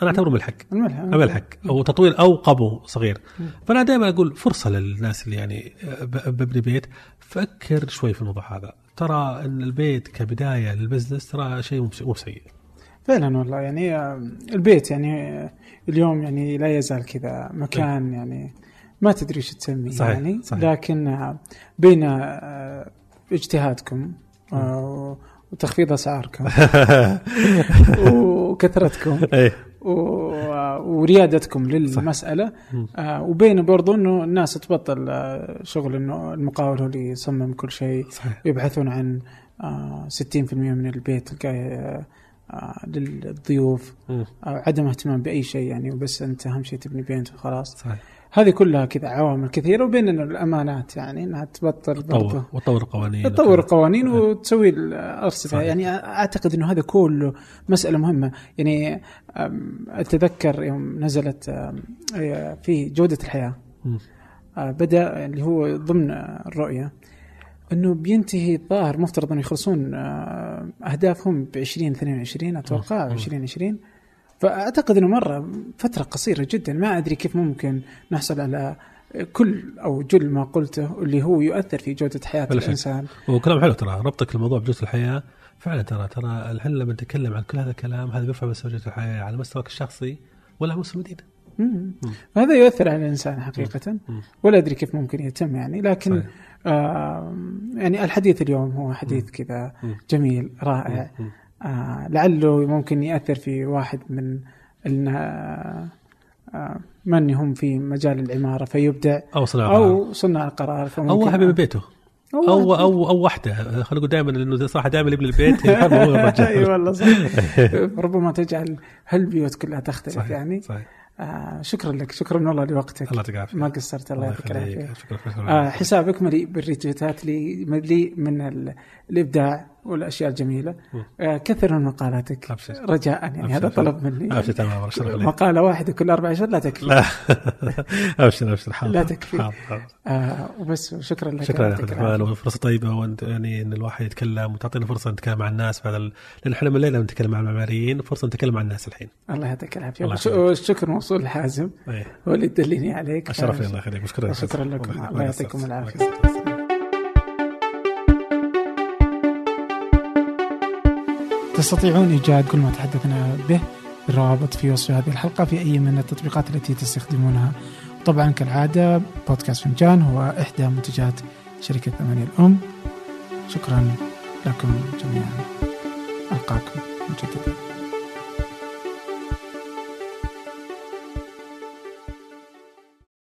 أنا أعتبره ملحق. الملحق ملحق. أو تطوير أو قبو صغير. فأنا دائما أقول فرصة للناس اللي يعني ب- ببني بيت. فكر شوي في الموضوع هذا. ترى إن البيت كبداية لل business ترى شيء مو سيء فعلا والله يعني آه، البيت يعني اليوم يعني لا يزال كذا مكان يعني ما تدري إيش تسميه صحيح، يعني صحيح. لكن آه، بين آه، اجتهادكم آه، وتخفيض أسعاركم وكثرتكم و- وريادتكم للمسألة آه، وبين برضو إنه الناس تبطل شغل إنه المقاول هو اللي يصمم كل شيء يبحثون عن آه، 60% من البيت تلقاه للضيوف مم. أو عدم اهتمام بأي شيء يعني وبس أنت أهم شيء تبني بيت وخلاص. صحيح. هذه كلها كذا عوامل كثيرة وبين الأمانات يعني إنها تبطل تطور وتطور القوانين تطور القوانين وتسوي الأرصفة. يعني أعتقد إنه هذا كله مسألة مهمة. يعني أتذكر يوم نزلت آه، في جودة الحياة. آه، بدأ اللي هو ضمن الرؤية. إنه بينتهي الظاهر مفترض إنه يخلصون آه، أهدافهم ب 2022 أتوقع مم. 2020 فأعتقد إنه مرة فترة قصيرة جدا ما أدري كيف ممكن نحصل على كل أو جل ما قلته اللي هو يؤثر في جودة حياة. الإنسان وكلام حلو ترى ربطك الموضوع بجودة الحياة فعلا ترى ترى الحين لما نتكلم عن كل هذا الكلام هذا بيرفع مستوى جوده الحياة على مستواك الشخصي ولا على مستوى المدينة. هذا يؤثر على الإنسان حقيقة مم. ولا أدري كيف ممكن يتم يعني لكن صحيح. آه يعني الحديث اليوم هو حديث كذا. جميل رائع. آه لعله ممكن يأثر في واحد من النا- آه من هم في مجال العمارة فيبدع أو صناعه أو صناع القرار أو واحد من بيته. أو أو واحد- أو أو واحدة خلينا نقول دائما إنه صراحة دائما يبني البيت هو أي الرجال والله صح. ربما تجعل هالبيوت كلها تختلف صحيح يعني. صحيح. آه شكرا لك. شكرا والله لوقتك. الله يعطيك ما قصرت. الله يعطيك العافية. آه حسابك مليء بالريتويتات لي مليء من ال- الإبداع. والأشياء الجميلة. آه كثر من مقالاتك. أبشر. رجاء يعني هذا أبشر. طلب مني. أبشر تمام الله يشرف عليك مقالة واحدة كل أربع اشهر لا تكفي. لا. أبشر أبشر. حاضر. لا تكفي. حاضر، حاضر. آه وبس شكرا لك. شكرا عبد الرحمن. وفرصة طيبة وأنت يعني إن الواحد يتكلم وتعطينا فرصة نتكلم مع الناس بعد ال... لأن إحنا من الليلة نتكلم مع المعماريين فرصة نتكلم مع الناس الحين. الله يعطيك العافية. والشكر موصول لحازم. هو اللي دلني عليك. اشرفني الله يخليك. شكرا لكم. الله. يعطيكم العافية. تستطيعون إيجاد كل ما تحدثنا به بالروابط في وصف هذه الحلقة في أي من التطبيقات التي تستخدمونها. طبعا كالعادة بودكاست فنجان هو إحدى منتجات شركة ثمانية الأم. شكرا لكم جميعا. ألقاكم مجددا.